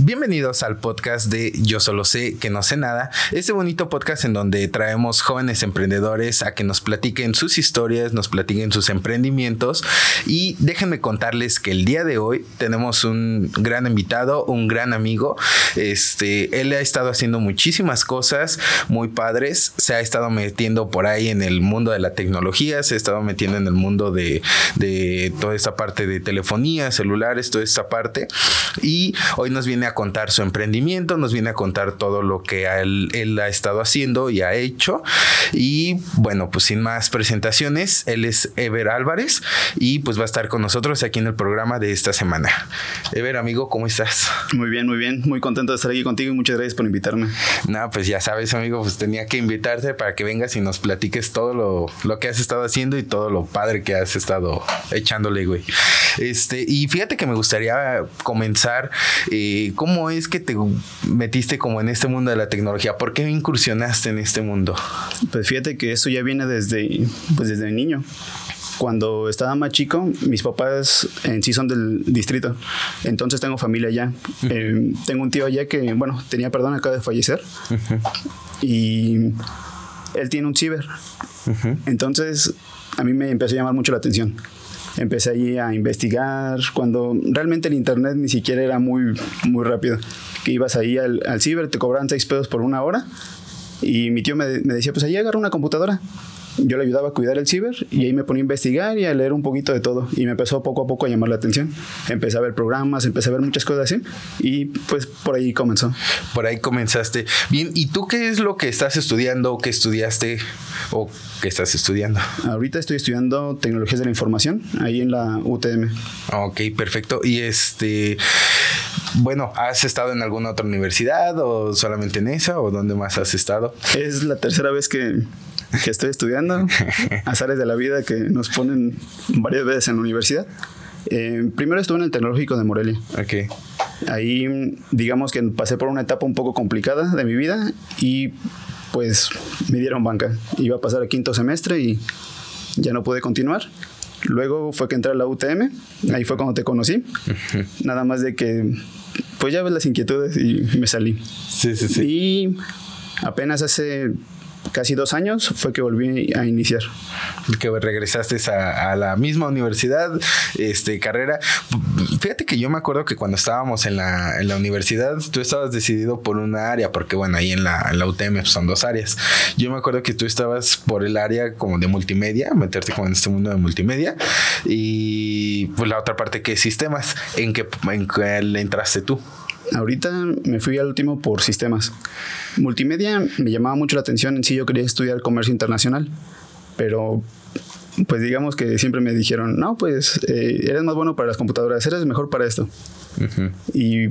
Bienvenidos al podcast de Yo solo sé que no sé nada, este bonito podcast en donde traemos jóvenes emprendedores a que nos platiquen sus historias, nos platiquen sus emprendimientos. Y déjenme contarles que el día de hoy tenemos un gran invitado, un gran amigo. Este, él ha estado haciendo muchísimas cosas muy padres, se ha estado metiendo por ahí en el mundo de la tecnología, se ha estado metiendo en el mundo de, de toda esta parte de telefonía, celulares, toda esta parte. Y hoy nos viene a contar su emprendimiento, nos viene a contar todo lo que él, ha estado haciendo y ha hecho. Y bueno, pues sin más presentaciones, él es Ever Álvarez y pues va a estar con nosotros aquí en el programa de esta semana. Ever, amigo, ¿cómo estás? Muy bien, muy bien. Muy contento de estar aquí contigo y muchas gracias por invitarme. No, pues ya sabes, amigo, pues tenía que invitarte para que vengas y nos platiques todo lo, lo que has estado haciendo y todo lo padre que has estado echándole, güey. Este, y fíjate que me gustaría comenzar eh, ¿Cómo es que te metiste como en este mundo de la tecnología? ¿Por qué incursionaste en este mundo? Pues fíjate que eso ya viene desde, pues desde niño. Cuando estaba más chico, mis papás en sí son del distrito, entonces tengo familia allá. Eh, tengo un tío allá que, bueno, tenía perdón, acaba de fallecer. Y él tiene un ciber. Entonces, a mí me empezó a llamar mucho la atención empecé allí a investigar, cuando realmente el internet ni siquiera era muy, muy rápido. Que ibas ahí al, ciber, te cobraban 6 pesos por una hora y mi tío me, me decía, pues ahí agarra una computadora yo le ayudaba a cuidar el ciber y ahí me ponía a investigar y a leer un poquito de todo. Y me empezó poco a poco a llamar la atención. Empecé a ver programas, empecé a ver muchas cosas así y pues por ahí comenzó. Por ahí comenzaste. Bien, ¿y tú qué es lo que estás estudiando, qué estudiaste o qué estás estudiando? Ahorita estoy estudiando tecnologías de la información ahí en la UTM. Ok, perfecto. Y este, bueno, ¿has estado en alguna otra universidad o solamente en esa o dónde más has estado? Es la tercera vez que que estoy estudiando, azares de la vida que nos ponen varias veces en la universidad. Eh, primero estuve en el Tecnológico de Morelia. Okay. Ahí, digamos que pasé por una etapa un poco complicada de mi vida y pues me dieron banca. Iba a pasar el quinto semestre y ya no pude continuar. Luego fue que entré a la UTM, ahí fue cuando te conocí. Nada más de que, pues ya ves las inquietudes y me salí. Sí, sí, sí. Y apenas hace casi dos años fue que volví a iniciar. Que regresaste a, la misma universidad, este, carrera. Fíjate que yo me acuerdo que cuando estábamos en la, universidad, tú estabas decidido por una área, porque bueno, ahí en la, UTM son dos áreas. Yo me acuerdo que tú estabas por el área como de multimedia, meterte como en este mundo de multimedia, y pues la otra parte que es sistemas, ¿en qué, en qué entraste tú? Ahorita me fui al último por sistemas. Multimedia me llamaba mucho la atención, en sí yo quería estudiar comercio internacional, pero pues digamos que siempre me dijeron, no, pues eh, eres más bueno para las computadoras, eres mejor para esto. Y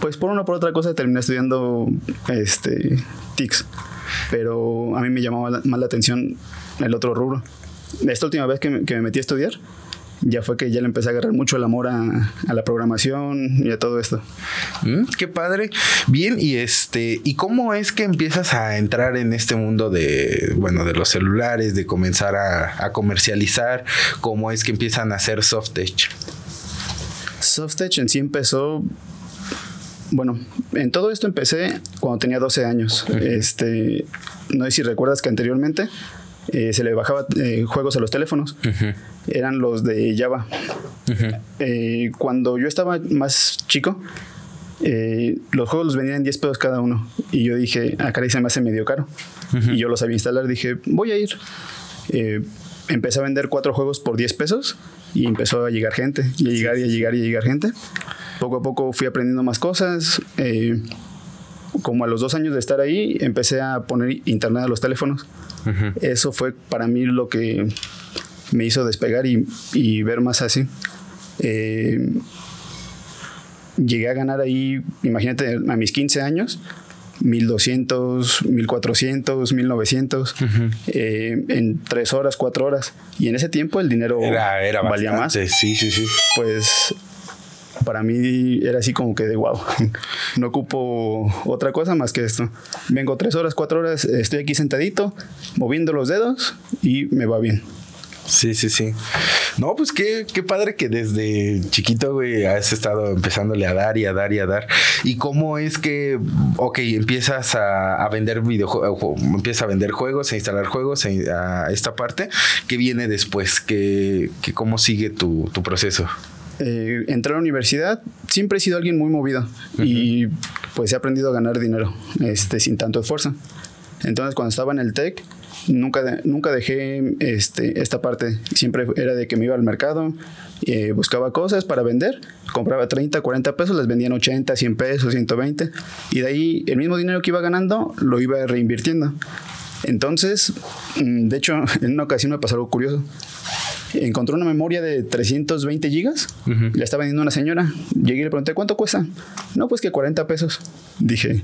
pues por una por otra cosa terminé estudiando este, TICS, pero a mí me llamaba más la atención el otro rubro. Esta última vez que que me metí a estudiar, ya fue que ya le empecé a agarrar mucho el amor a, la programación y a todo esto. Mm, qué padre. Bien, y este, ¿y cómo es que empiezas a entrar en este mundo de, bueno, de los celulares, de comenzar a, comercializar? ¿Cómo es que empiezan a hacer Softech? Softech en sí empezó bueno, en todo esto empecé cuando tenía 12 años. Este, no sé si recuerdas que anteriormente eh, se le bajaba eh, juegos a los teléfonos. Eran los de Java. Eh, cuando yo estaba más chico, los juegos los vendían en 10 pesos cada uno. Y yo dije, acá ah, se me hace medio caro. Y yo los sabía instalar. Dije, voy a ir. empecé a vender cuatro juegos por 10 pesos y empezó a llegar gente. Y a llegar y a llegar y a llegar gente. Poco a poco fui aprendiendo más cosas como a los dos años de estar ahí, empecé a poner internet a los teléfonos. Eso fue para mí lo que me hizo despegar y, ver más así. Eh, llegué a ganar ahí, imagínate, a mis 15 años, 1200, 1400, 1900 en tres horas, cuatro horas. Y en ese tiempo el dinero era, valía más. Sí, sí, sí. Pues para mí era así como que de wow, no ocupo otra cosa más que esto. Vengo tres horas, cuatro horas, estoy aquí sentadito, moviendo los dedos y me va bien. Sí, sí, sí. No, pues qué, qué padre que desde chiquito, güey, has estado empezándole a dar y a dar y a dar. ¿Y cómo es que, ok, empiezas a, vender videojuegos, empiezas a vender juegos, a instalar juegos, a, esta parte? ¿Qué viene después? ¿Qué, cómo sigue tu, proceso? Eh, entré a la universidad, siempre he sido alguien muy movido y pues he aprendido a ganar dinero este, sin tanto esfuerzo. Entonces cuando estaba en el TEC, nunca, nunca dejé este, esta parte. Siempre era de que me iba al mercado, eh, buscaba cosas para vender, compraba 30, 40 pesos, las vendían 80, 100 pesos, 120. Y de ahí el mismo dinero que iba ganando lo iba reinvirtiendo. Entonces, mm, de hecho, en una ocasión me pasó algo curioso. Encontré una memoria de 320 gigas, la estaba vendiendo una señora. Llegué y le pregunté, ¿cuánto cuesta? No, pues que 40 pesos. Dije,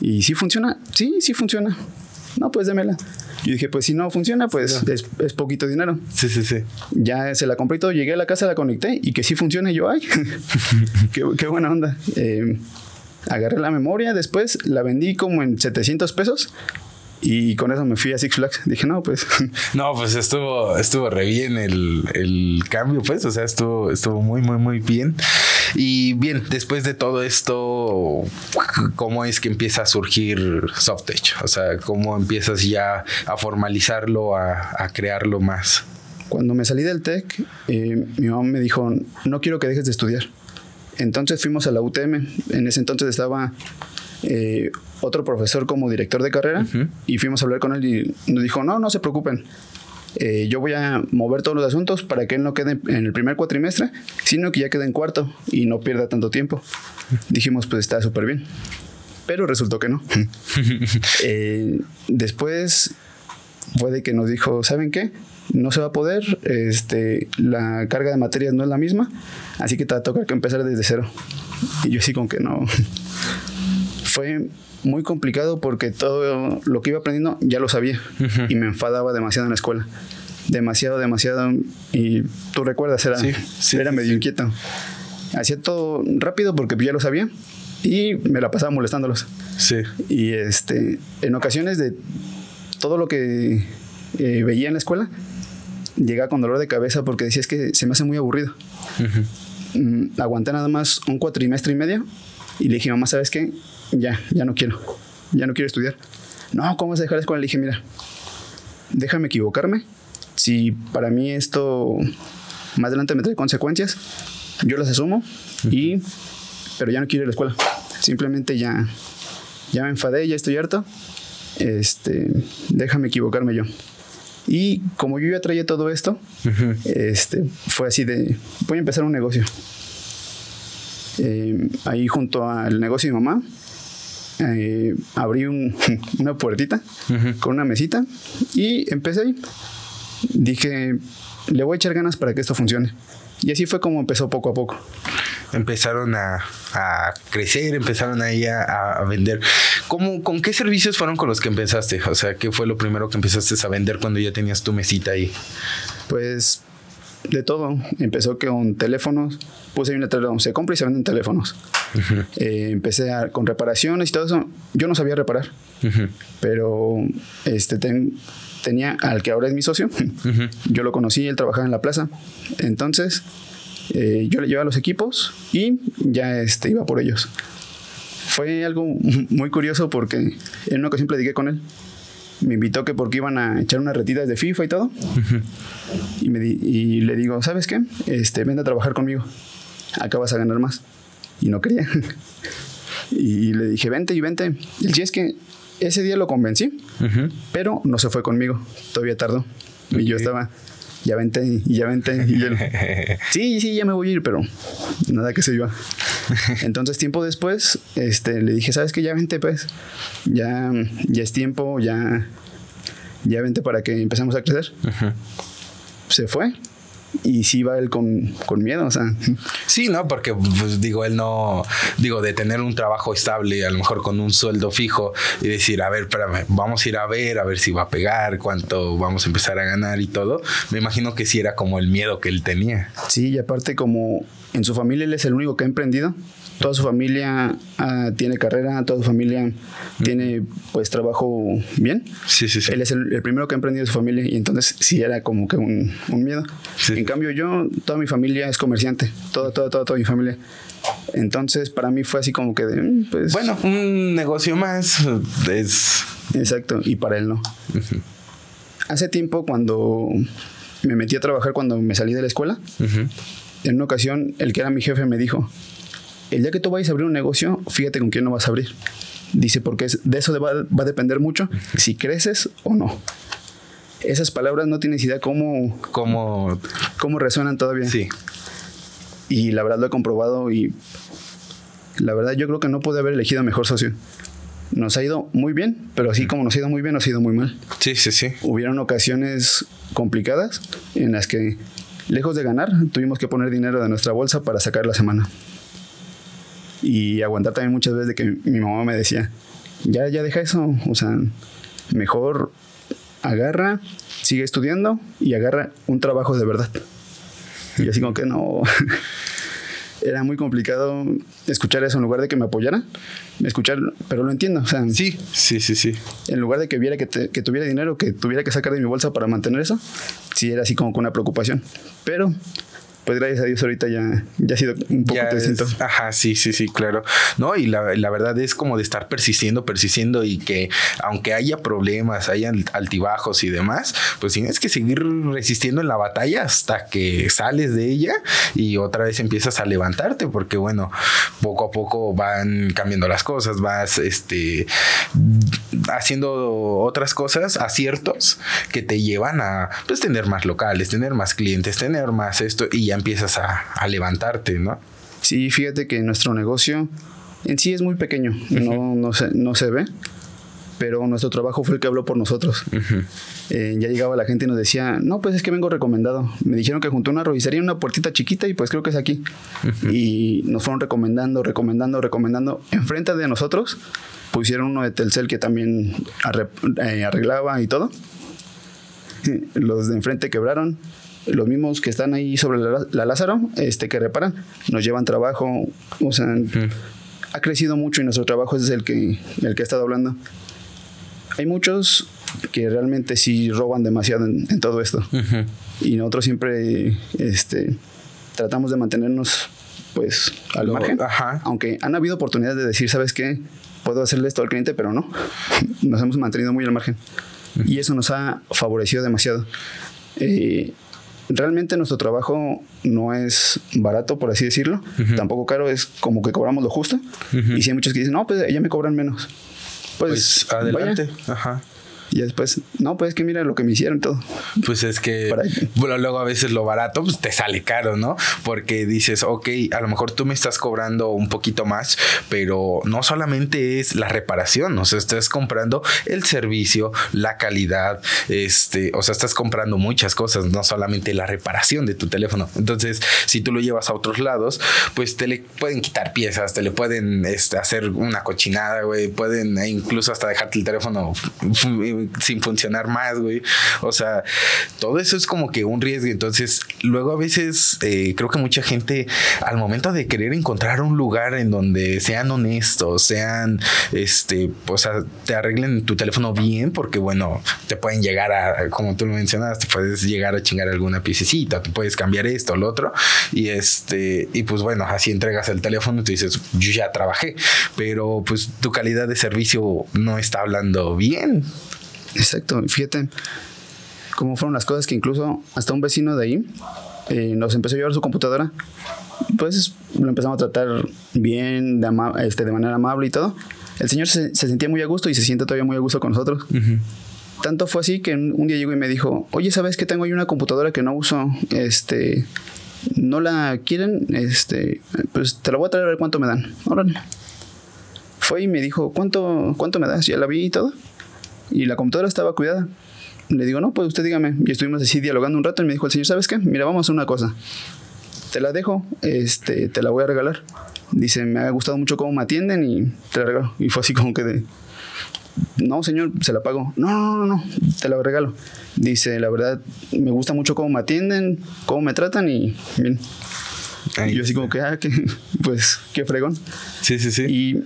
¿y si funciona? Sí, sí funciona. No, pues démela. Yo dije, pues si no funciona, pues es, poquito dinero. Sí, sí, sí. Ya se la compré y todo, llegué a la casa, la conecté y que sí funcione. yo, ay, qué, buena onda. Eh, agarré la memoria, después la vendí como en 700 pesos y con eso me fui a Six Flags. Dije, no, pues. No, pues estuvo, estuvo re bien el, el, cambio, pues. O sea, estuvo, estuvo muy, muy, muy bien. Y bien, después de todo esto, ¿cómo es que empieza a surgir Softech? O sea, ¿cómo empiezas ya a formalizarlo, a, a crearlo más? Cuando me salí del TEC, eh, mi mamá me dijo, no quiero que dejes de estudiar. Entonces fuimos a la UTM. En ese entonces estaba eh, otro profesor como director de carrera y fuimos a hablar con él y nos dijo, no, no se preocupen. Eh, yo voy a mover todos los asuntos para que él no quede en el primer cuatrimestre, sino que ya quede en cuarto y no pierda tanto tiempo. Dijimos, pues está súper bien. Pero resultó que no. Eh, después fue de que nos dijo, ¿saben qué? No se va a poder, este, la carga de materias no es la misma, así que te va a tocar que empezar desde cero. Y yo sí con que no. fue muy complicado porque todo lo que iba aprendiendo ya lo sabía y me enfadaba demasiado en la escuela. Demasiado, demasiado. Y tú recuerdas, era, era medio inquieto. Hacía todo rápido porque ya lo sabía y me la pasaba molestándolos. Sí. Y este, en ocasiones de todo lo que eh, veía en la escuela, llegaba con dolor de cabeza porque decía es que se me hace muy aburrido. Mm, aguanté nada más un cuatrimestre y medio y le dije, mamá, ¿sabes qué? Ya, ya no quiero, ya no quiero estudiar. No, ¿cómo vas a dejar la escuela? Le dije, mira, déjame equivocarme. Si para mí esto más adelante me trae consecuencias, yo las asumo y, pero ya no quiero ir a la escuela. Simplemente ya, ya me enfadé, ya estoy harto. Este, déjame equivocarme yo. Y como yo ya traía todo esto, este, fue así de, voy a empezar un negocio. Eh, ahí junto al negocio de mi mamá, eh, abrí una puertita con una mesita y empecé ahí. Dije, le voy a echar ganas para que esto funcione. Y así fue como empezó poco a poco. Empezaron a, crecer, empezaron ahí a, a, vender. ¿Cómo, ¿Con qué servicios fueron con los que empezaste? O sea, ¿qué fue lo primero que empezaste a vender cuando ya tenías tu mesita ahí? Pues de todo. Empezó con teléfonos, puse ahí un letrero, se compra y se venden teléfonos. Eh, empecé con reparaciones y todo eso. Yo no sabía reparar, pero este tenía al que ahora es mi socio. Yo lo conocí, él trabajaba en la plaza. Entonces, eh, yo le llevaba los equipos y ya este, iba por ellos. Fue algo muy curioso porque en una ocasión platiqué con él me invitó que porque iban a echar unas retitas de FIFA y todo. y, me y le digo, ¿sabes qué? Este, ven a trabajar conmigo. Acá vas a ganar más. Y no quería. y le dije, vente y vente. Y sí es que ese día lo convencí, pero no se fue conmigo. Todavía tardó. Y yo estaba, ya vente y ya vente. Y él, sí, sí, ya me voy a ir, pero nada que se iba. Entonces, tiempo después, este, le dije, ¿sabes qué? Ya vente, pues. Ya, ya es tiempo, ya, ya vente para que empecemos a crecer. Se fue y sí va él con, miedo, o sea. Sí, ¿no? Porque, pues, digo, él no, digo, de tener un trabajo estable, a lo mejor con un sueldo fijo y decir, a ver, espérame, vamos a ir a ver, a ver si va a pegar, cuánto vamos a empezar a ganar y todo. Me imagino que sí era como el miedo que él tenía. Sí, y aparte como en su familia él es el único que ha emprendido, toda su familia ah, tiene carrera, toda su familia tiene pues trabajo bien. Sí, sí, sí. Él es el, el primero que ha emprendido su familia y entonces sí era como que un, un miedo. Sí. En cambio yo, toda mi familia es comerciante, toda, toda, toda, toda mi familia. Entonces para mí fue así como que de, mm, pues... Bueno, un negocio más es... Exacto, y para él no. Hace tiempo cuando me metí a trabajar, cuando me salí de la escuela, Ujú. en una ocasión el que era mi jefe me dijo, el día que tú vayas a abrir un negocio, fíjate con quién lo vas a abrir. Dice, porque es- de eso va, va a depender mucho si creces o no. Esas palabras no tienes idea cómo, Como... cómo resuenan todavía. Sí. Y la verdad lo he comprobado y la verdad yo creo que no pude haber elegido mejor socio. Nos ha ido muy bien, pero así como nos ha ido muy bien, nos ha ido muy mal. Sí, sí, sí. hubieron ocasiones complicadas en las que, lejos de ganar, tuvimos que poner dinero de nuestra bolsa para sacar la semana. Y aguantar también muchas veces de que mi mamá me decía, ya, ya deja eso, o sea, mejor agarra, sigue estudiando y agarra un trabajo de verdad. Y así como que no, era muy complicado escuchar eso en lugar de que me apoyara, escuchar, pero lo entiendo, o sea, Sí, sí, sí, sí. en lugar de que viera que, te- que tuviera dinero, que tuviera que sacar de mi bolsa para mantener eso, sí era así como con una preocupación. Pero, pues gracias a Dios ahorita ya, ya ha sido un poco distinto. ajá, sí, sí, sí, claro. No, y la, la verdad es como de estar persistiendo, persistiendo y que aunque haya problemas, hayan altibajos y demás, pues tienes que seguir resistiendo en la batalla hasta que sales de ella y otra vez empiezas a levantarte, porque bueno, poco a poco van cambiando las cosas, vas este haciendo otras cosas, aciertos que te llevan a pues tener más locales, tener más clientes, tener más esto y ya empiezas a, a levantarte, ¿no? Sí, fíjate que nuestro negocio en sí es muy pequeño, no, no, se, no se ve, pero nuestro trabajo fue el que habló por nosotros. Eh, ya llegaba la gente y nos decía, no, pues es que vengo recomendado. Me dijeron que junto a una rojicería, una puertita chiquita y pues creo que es aquí. Y nos fueron recomendando, recomendando, recomendando. Enfrente de nosotros pusieron uno de Telcel que también eh, arreglaba y todo. Los de enfrente quebraron. Los mismos que están ahí sobre la, la Lázaro, este, que reparan, nos llevan trabajo. O sea, ha crecido mucho y nuestro trabajo es el que, el que ha estado hablando. Hay muchos que realmente sí roban demasiado en, en todo esto. Y nosotros siempre este, tratamos de mantenernos pues al Lo- margen. ajá. Aunque han habido oportunidades de decir, ¿sabes qué? Puedo hacerle esto al cliente, pero no. Nos hemos mantenido muy al margen. Y eso nos ha favorecido demasiado. Eh, realmente nuestro trabajo no es barato, por así decirlo. Tampoco caro, es como que cobramos lo justo. Y si hay muchos que dicen, no, pues ella me cobran menos. Pues, Pues adelante. vaya. Ajá. Y después, no, pues es que mira lo que me hicieron todo. Pues es que bueno, luego a veces lo barato pues te sale caro, ¿no? Porque dices, ok, a lo mejor tú me estás cobrando un poquito más, pero no solamente es la reparación, o sea, estás comprando el servicio, la calidad, este, o sea, estás comprando muchas cosas, no solamente la reparación de tu teléfono. Entonces, si tú lo llevas a otros lados, pues te le pueden quitar piezas, te le pueden este, hacer una cochinada, güey, pueden e incluso hasta dejarte el teléfono sin funcionar más, güey. O sea, todo eso es como que un riesgo. Entonces, luego a veces eh, creo que mucha gente al momento de querer encontrar un lugar en donde sean honestos, sean, este, o sea, te arreglen tu teléfono bien, porque bueno, te pueden llegar a, como tú lo mencionas, te puedes llegar a chingar alguna piececita, te puedes cambiar esto o lo otro. Y este, y pues bueno, así entregas el teléfono y tú dices, yo ya trabajé, pero pues tu calidad de servicio no está hablando bien. Exacto, fíjate cómo fueron las cosas que incluso hasta un vecino de ahí eh, nos empezó a llevar su computadora. Pues lo empezamos a tratar bien, de, ama- este, de manera amable y todo. El señor se, se sentía muy a gusto y se siente todavía muy a gusto con nosotros. Tanto fue así que un un día llegó y me dijo, oye, ¿sabes que tengo ahí una computadora que no uso? Este, ¿no la quieren? Este, pues te la voy a traer a ver cuánto me dan. Órale. Fue y me dijo, ¿cuánto, cuánto me das? Ya la vi y todo. Y la computadora estaba cuidada. Le digo, no, pues usted dígame. Y estuvimos así dialogando un rato y me dijo el señor, ¿sabes qué? Mira, vamos a hacer una cosa. Te la dejo, este, te la voy a regalar. Dice, me ha gustado mucho cómo me atienden y te la regalo. Y fue así como que de, no, señor, se la pago. No, no, no, no, te la regalo. Dice, la verdad, me gusta mucho cómo me atienden, cómo me tratan y bien. y yo así como que, ah, que, pues, qué fregón. Sí, sí, sí. Y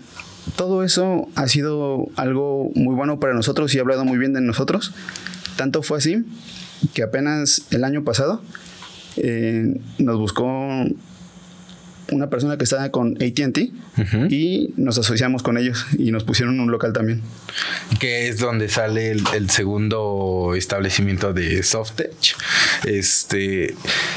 todo eso ha sido algo muy bueno para nosotros y ha hablado muy bien de nosotros. Tanto fue así que apenas el año pasado eh, nos buscó una persona que estaba con ATT y nos asociamos con ellos y nos pusieron un local también. Que es donde sale el, segundo establecimiento de Softech. Este,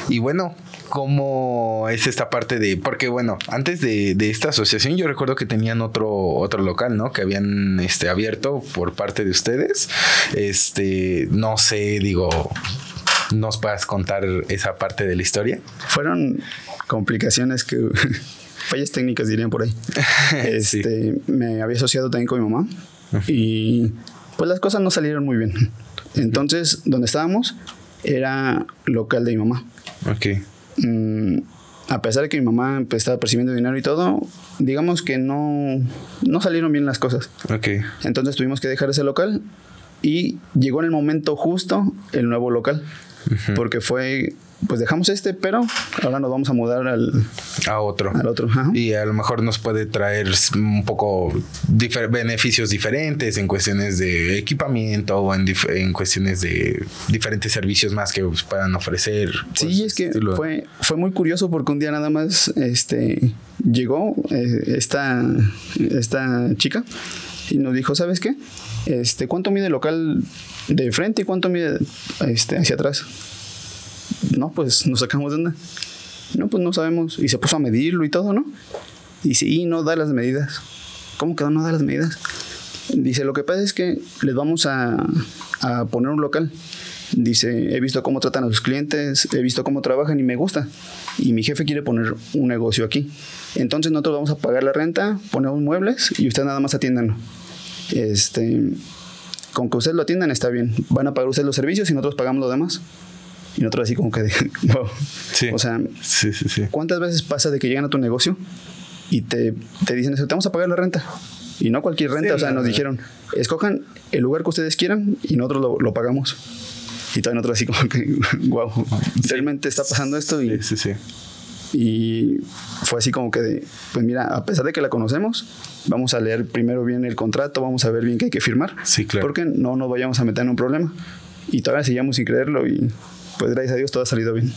y bueno, cómo es esta parte de. Porque, bueno, antes de, esta asociación, yo recuerdo que tenían otro, otro local, ¿no? Que habían este, abierto por parte de ustedes. Este, no sé, digo. ¿Nos puedas contar esa parte de la historia? Fueron complicaciones que. fallas técnicas dirían por ahí. Este, Me había asociado también con mi mamá. Y pues las cosas no salieron muy bien. Entonces, donde estábamos era local de mi mamá. Ok. Mm, a pesar de que mi mamá pues, estaba percibiendo dinero y todo, digamos que no, no salieron bien las cosas. Entonces tuvimos que dejar ese local y llegó en el momento justo el nuevo local. Porque fue pues dejamos este, pero ahora nos vamos a mudar al a otro. Al otro. Y a lo mejor nos puede traer un poco beneficios diferentes en cuestiones de equipamiento o en, cuestiones de diferentes servicios más que puedan ofrecer. sí, pues, es que fue, fue muy curioso porque un día nada más este llegó eh, esta, esta chica y nos dijo, ¿sabes qué? Este, ¿cuánto mide el local de frente y cuánto mide este, hacia atrás? No, pues nos sacamos de onda. No, pues no sabemos. Y se puso a medirlo y todo, ¿no? Y sí, no da las medidas. ¿Cómo que no da las medidas? Dice, lo que pasa es que les vamos a, a poner un local. Dice, he visto cómo tratan a sus clientes, he visto cómo trabajan y me gusta. Y mi jefe quiere poner un negocio aquí. Entonces nosotros vamos a pagar la renta, ponemos muebles y ustedes nada más atiendan. Este, con que ustedes lo atiendan está bien. Van a pagar ustedes los servicios y nosotros pagamos lo demás. Y nosotros así como que, wow. Sí. O sea, sí, sí, sí. ¿cuántas veces pasa de que llegan a tu negocio y te, te dicen eso, te vamos a pagar la renta? Y no cualquier renta, o sea, nos dijeron, escojan el lugar que ustedes quieran y nosotros lo, lo pagamos. Y todavía nosotros así como que, wow, realmente está pasando esto y... Sí, sí, Y fue así como que, pues mira, a pesar de que la conocemos, vamos a leer primero bien el contrato, vamos a ver bien qué hay que firmar. Sí, claro. Porque no nos vayamos a meter en un problema. Y todavía seguíamos sin creerlo y pues gracias a Dios todo ha salido bien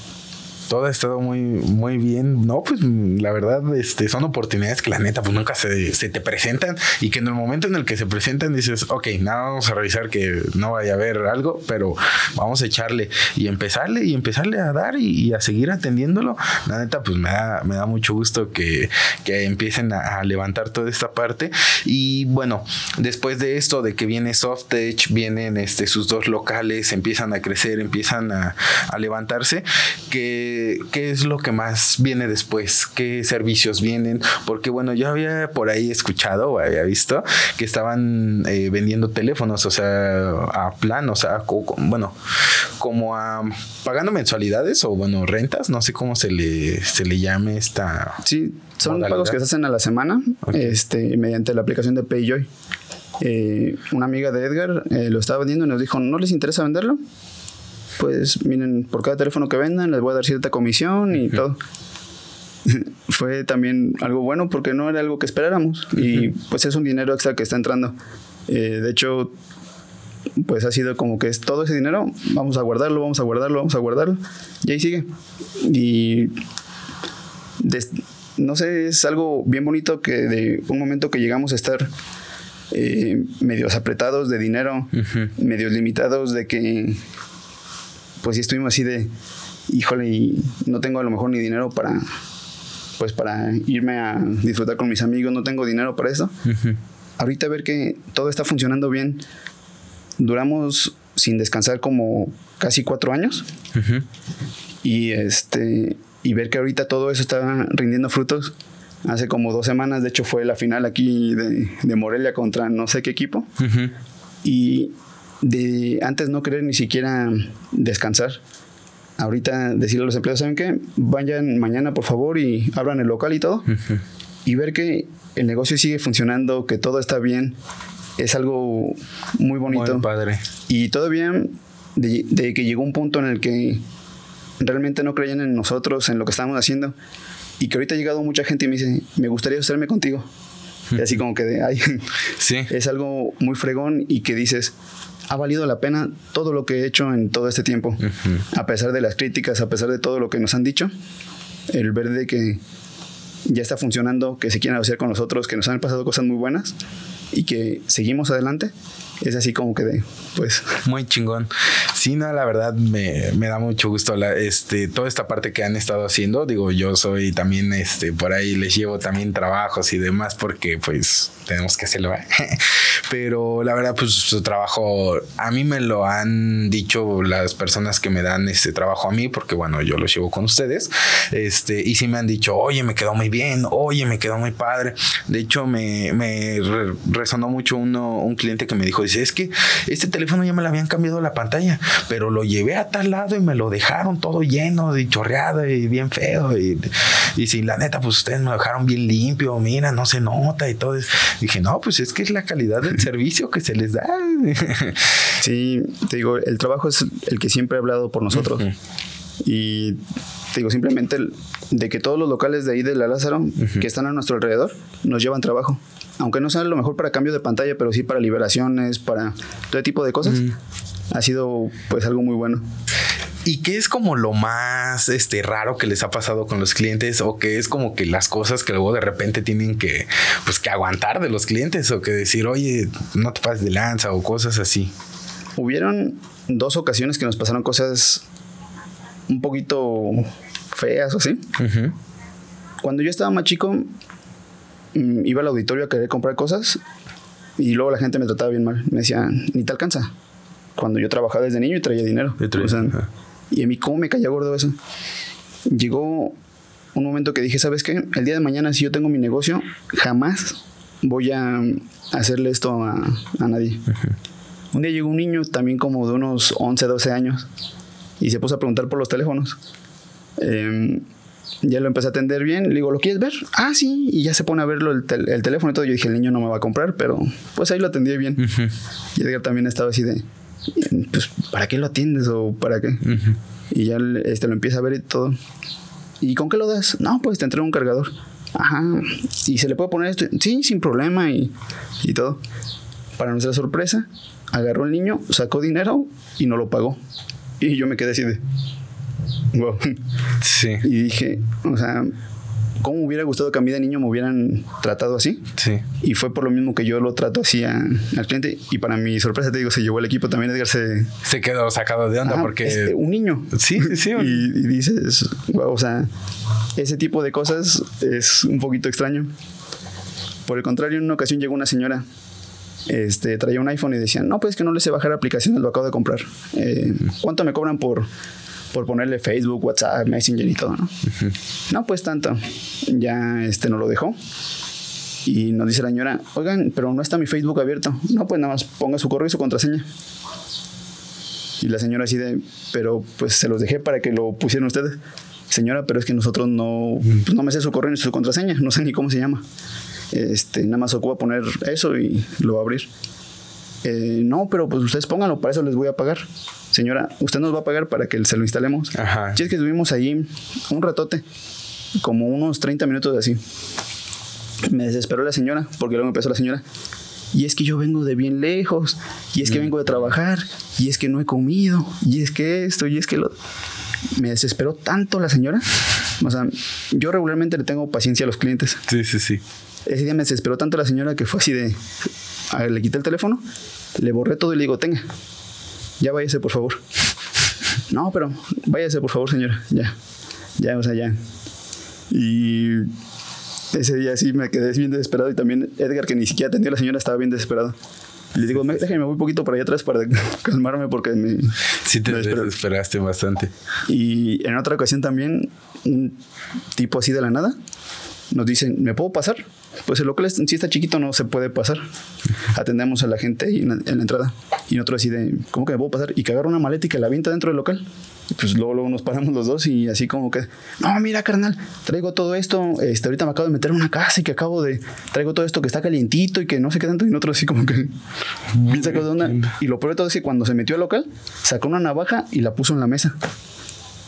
todo ha estado muy, muy bien. No, pues la verdad, este, son oportunidades que la neta, pues nunca se, se, te presentan y que en el momento en el que se presentan dices, ok, nada, vamos a revisar que no vaya a haber algo, pero vamos a echarle y empezarle y empezarle a dar y, a seguir atendiéndolo. La neta, pues me da, me da mucho gusto que, que empiecen a, levantar toda esta parte. Y bueno, después de esto, de que viene Softech, vienen este, sus dos locales, empiezan a crecer, empiezan a, a levantarse, que qué, es lo que más viene después, qué servicios vienen, porque bueno, yo había por ahí escuchado o había visto que estaban eh, vendiendo teléfonos, o sea, a plan, o sea, bueno, como a pagando mensualidades o bueno, rentas, no sé cómo se le, se le llame esta. Sí, son pagos que se hacen a la semana, este, mediante la aplicación de PayJoy. Eh, una amiga de Edgar eh, lo estaba vendiendo y nos dijo, ¿no les interesa venderlo? Pues miren, por cada teléfono que vendan les voy a dar cierta comisión y todo. Fue también algo bueno porque no era algo que esperáramos y pues es un dinero extra que está entrando. Eh, de hecho, pues ha sido como que es todo ese dinero, vamos a guardarlo, vamos a guardarlo, vamos a guardarlo y ahí sigue. Y no sé, es algo bien bonito que de un momento que llegamos a estar eh, medios apretados de dinero, medios limitados de que pues sí estuvimos así de, híjole, y no tengo a lo mejor ni dinero para, pues para irme a disfrutar con mis amigos, no tengo dinero para eso. Ahorita ver que todo está funcionando bien, duramos sin descansar como casi cuatro años. Y este, y ver que ahorita todo eso está rindiendo frutos. Hace como dos semanas, de hecho, fue la final aquí de, de Morelia contra no sé qué equipo. Y de antes no querer ni siquiera descansar. Ahorita decirle a los empleados, ¿saben qué? Vayan mañana por favor y abran el local y todo. Y ver que el negocio sigue funcionando, que todo está bien, es algo muy bonito. Muy padre. Y todavía de, de que llegó un punto en el que realmente no creían en nosotros, en lo que estábamos haciendo. y que ahorita ha llegado mucha gente y me dice, me gustaría hacerme contigo. Y así como que de, ay, Sí. es algo muy fregón y que dices, ha valido la pena todo lo que he hecho en todo este tiempo. A pesar de las críticas, a pesar de todo lo que nos han dicho, el ver de que ya está funcionando, que se quieren hacer con nosotros, que nos han pasado cosas muy buenas y que seguimos adelante, es así como que de, pues, Muy chingón. Sí, no, la verdad me, me da mucho gusto la, este, toda esta parte que han estado haciendo. Digo, yo soy también, este, por ahí les llevo también trabajos y demás porque pues tenemos que hacerlo. ¿eh? Pero la verdad, pues su trabajo, a mí me lo han dicho las personas que me dan este trabajo a mí, porque bueno, yo lo llevo con ustedes. Este, y sí me han dicho, oye, me quedó muy bien, oye, me quedó muy padre. De hecho, me, me re- resonó mucho uno, un cliente que me dijo, es que este teléfono ya me lo habían cambiado la pantalla, pero lo llevé a tal lado y me lo dejaron todo lleno y chorreado y bien feo. Y, y si la neta, pues ustedes me lo dejaron bien limpio, mira, no se nota y todo. eso". Dije, no, pues es que es la calidad del servicio que se les da. sí, te digo, el trabajo es el que siempre ha hablado por nosotros. Y te digo, simplemente el- de que todos los locales de ahí de la Lázaro que están a nuestro alrededor nos llevan trabajo. Aunque no sea lo mejor para cambio de pantalla, pero sí para liberaciones, para todo tipo de cosas. Ha sido pues algo muy bueno. ¿Y qué es como lo más este raro que les ha pasado con los clientes? O qué es como que las cosas que luego de repente tienen que, pues, que aguantar de los clientes, o que decir, oye, no te pases de lanza, o cosas así. Hubieron dos ocasiones que nos pasaron cosas un poquito feas o así. Cuando yo estaba más chico, mm, iba al auditorio a querer comprar cosas y luego la gente me trataba bien mal. Me decía, ni te alcanza. Cuando yo trabajaba desde niño y traía dinero. Y traía- O sea, ajá. y a mí, ¿cómo me caía gordo eso? Llegó un momento que dije, ¿sabes qué? El día de mañana, si yo tengo mi negocio, jamás voy a hacerle esto a, a nadie. Un día llegó un niño, también como de unos 11, 12 años, y se puso a preguntar por los teléfonos. Em, ya lo empecé a atender bien. Le digo, ¿lo quieres ver? Ah, sí. Y ya se pone a verlo el, tel- el teléfono y todo. Yo dije, el niño no me va a comprar, pero pues ahí lo atendí bien. Y Edgar también estaba así de, pues, ¿para qué lo atiendes o para qué? Y ya este, lo empieza a ver y todo. ¿Y con qué lo das? No, pues te entrego un cargador. Ajá. ¿Y se le puede poner esto? Sí, sin problema y, y todo. Para nuestra sorpresa, agarró el niño, sacó dinero y no lo pagó. Y yo me quedé así de... Wow. Sí, Y dije, o sea, ¿cómo me hubiera gustado que a mí de niño me hubieran tratado así? sí. Y fue por lo mismo que yo lo trato así a- al cliente. Y para mi sorpresa, te digo, se llevó el equipo también. Edgar se... Se quedó sacado de onda Ajá, porque. este, un niño. Sí, sí, sí. Y, y dices, wow, o sea, ese tipo de cosas es un poquito extraño. Por el contrario, en una ocasión llegó una señora, este, traía un iPhone y decían, no, pues que no le sé bajar aplicaciones, lo acabo de comprar. Eh, ¿Cuánto me cobran por, por ponerle Facebook, WhatsApp, Messenger y todo? No, no pues tanto. Ya este, nos lo dejó. Y nos dice la señora, oigan, pero no está mi Facebook abierto. No, pues nada más ponga su correo y su contraseña. Y la señora así de, pero pues se los dejé para que lo pusieran ustedes. Señora, pero es que nosotros no, pues, no me sé su correo ni su contraseña, no sé ni cómo se llama. Este, nada más ocupa poner eso y lo va a abrir. "Eh, no, pero pues ustedes pónganlo, para eso les voy a pagar. Señora, usted nos va a pagar para que se lo instalemos. Ajá. Si es que estuvimos allí un ratote, como unos 30 minutos así. Me desesperó la señora, porque luego empezó la señora. Y es que yo vengo de bien lejos, y es que vengo de trabajar, y es que no he comido, y es que esto, y es que lo... Me desesperó tanto la señora. O sea, yo regularmente le tengo paciencia a los clientes. Sí, sí, sí. Ese día me desesperó tanto la señora que fue así de... a ver, le quité el teléfono, le borré todo y le digo, tenga, ya váyase por favor. No, pero váyase por favor, señora, ya, ya, o sea, ya. Y ese día sí me quedé bien desesperado y también Edgar, que ni siquiera atendió a la señora, estaba bien desesperado. Le digo, "Me- déjame voy un poquito para allá atrás para calmarme porque me... Sí, te me desesperó". desesperaste bastante. Y en otra ocasión también, un tipo así de la nada nos dicen, ¿me puedo pasar? Pues el local si está chiquito no se puede pasar. Atendemos a la gente en la, en la entrada. Y nosotros así de, ¿cómo que me puedo pasar? Y que agarra una maleta y que la avienta dentro del local. Y pues luego, luego nos paramos los dos y así como que, no, mira carnal, traigo todo esto, este, ahorita me acabo de meter en una casa y que acabo de, traigo todo esto que está calientito y que no sé qué tanto. Y nosotros así como que, bien sacado de onda. Y lo peor de todo es que cuando se metió al local, sacó una navaja y la puso en la mesa.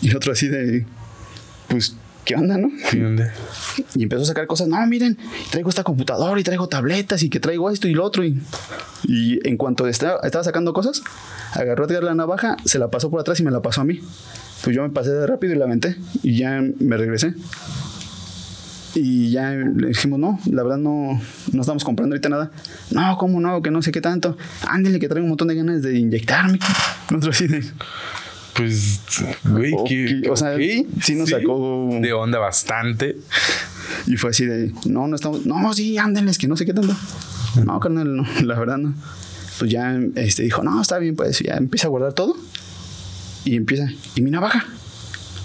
Y el otro así de, pues ¿qué onda, no? ¿Qué onda? Y empezó a sacar cosas, no, miren, traigo esta computadora y traigo tabletas y que traigo esto y lo otro. Y, y en cuanto estaba, estaba sacando cosas, agarró a Edgar la navaja, se la pasó por atrás y me la pasó a mí. Pues yo me pasé de rápido y la aventé y ya me regresé. Y ya le dijimos, no, la verdad no, no estamos comprando ahorita nada. No, ¿cómo no? Que no sé qué tanto. Ándale, que traigo un montón de ganas de inyectarme. Nosotros así de... Pues, güey, que. O sea, sí nos sacó. De onda bastante. Y fue así de, no, no estamos, no, sí, ándenles, que no sé qué tanto. No, carnal, no, la verdad no. Pues ya este, dijo, no, está bien, pues ya empieza a guardar todo. Y empieza, ¿y mi navaja?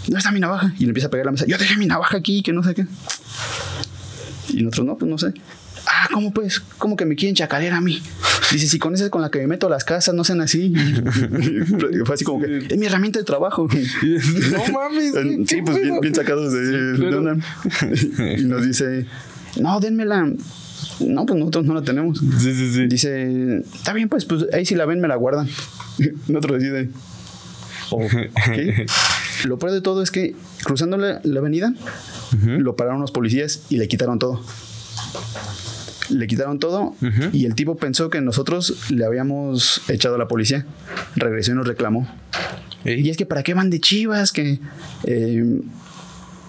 ¿Dónde está mi navaja? Y le empieza a pegar la mesa. Yo dejé mi navaja aquí, que no sé qué. Y nosotros, no, pues no sé. Ah, ¿cómo pues? ¿Cómo que me quieren chacarear a mí? Dice, si con esa es con la que me meto a las casas, no sean así. Fue así como que, es mi herramienta de trabajo. no mames. sí, pues bien, bien, sacados de, sí, claro. Y nos dice, no, denmela. No, pues nosotros no la tenemos. Sí, sí, sí. Dice, está bien, pues, pues ahí si la ven, me la guardan. Nosotros decide. Okay. Lo peor de todo es que cruzando la, la avenida, uh -huh. lo pararon los policías y le quitaron todo le quitaron todo uh -huh. y el tipo pensó que nosotros le habíamos echado a la policía. Regresó y nos reclamó. ¿Eh? Y es que para qué van de chivas, que eh,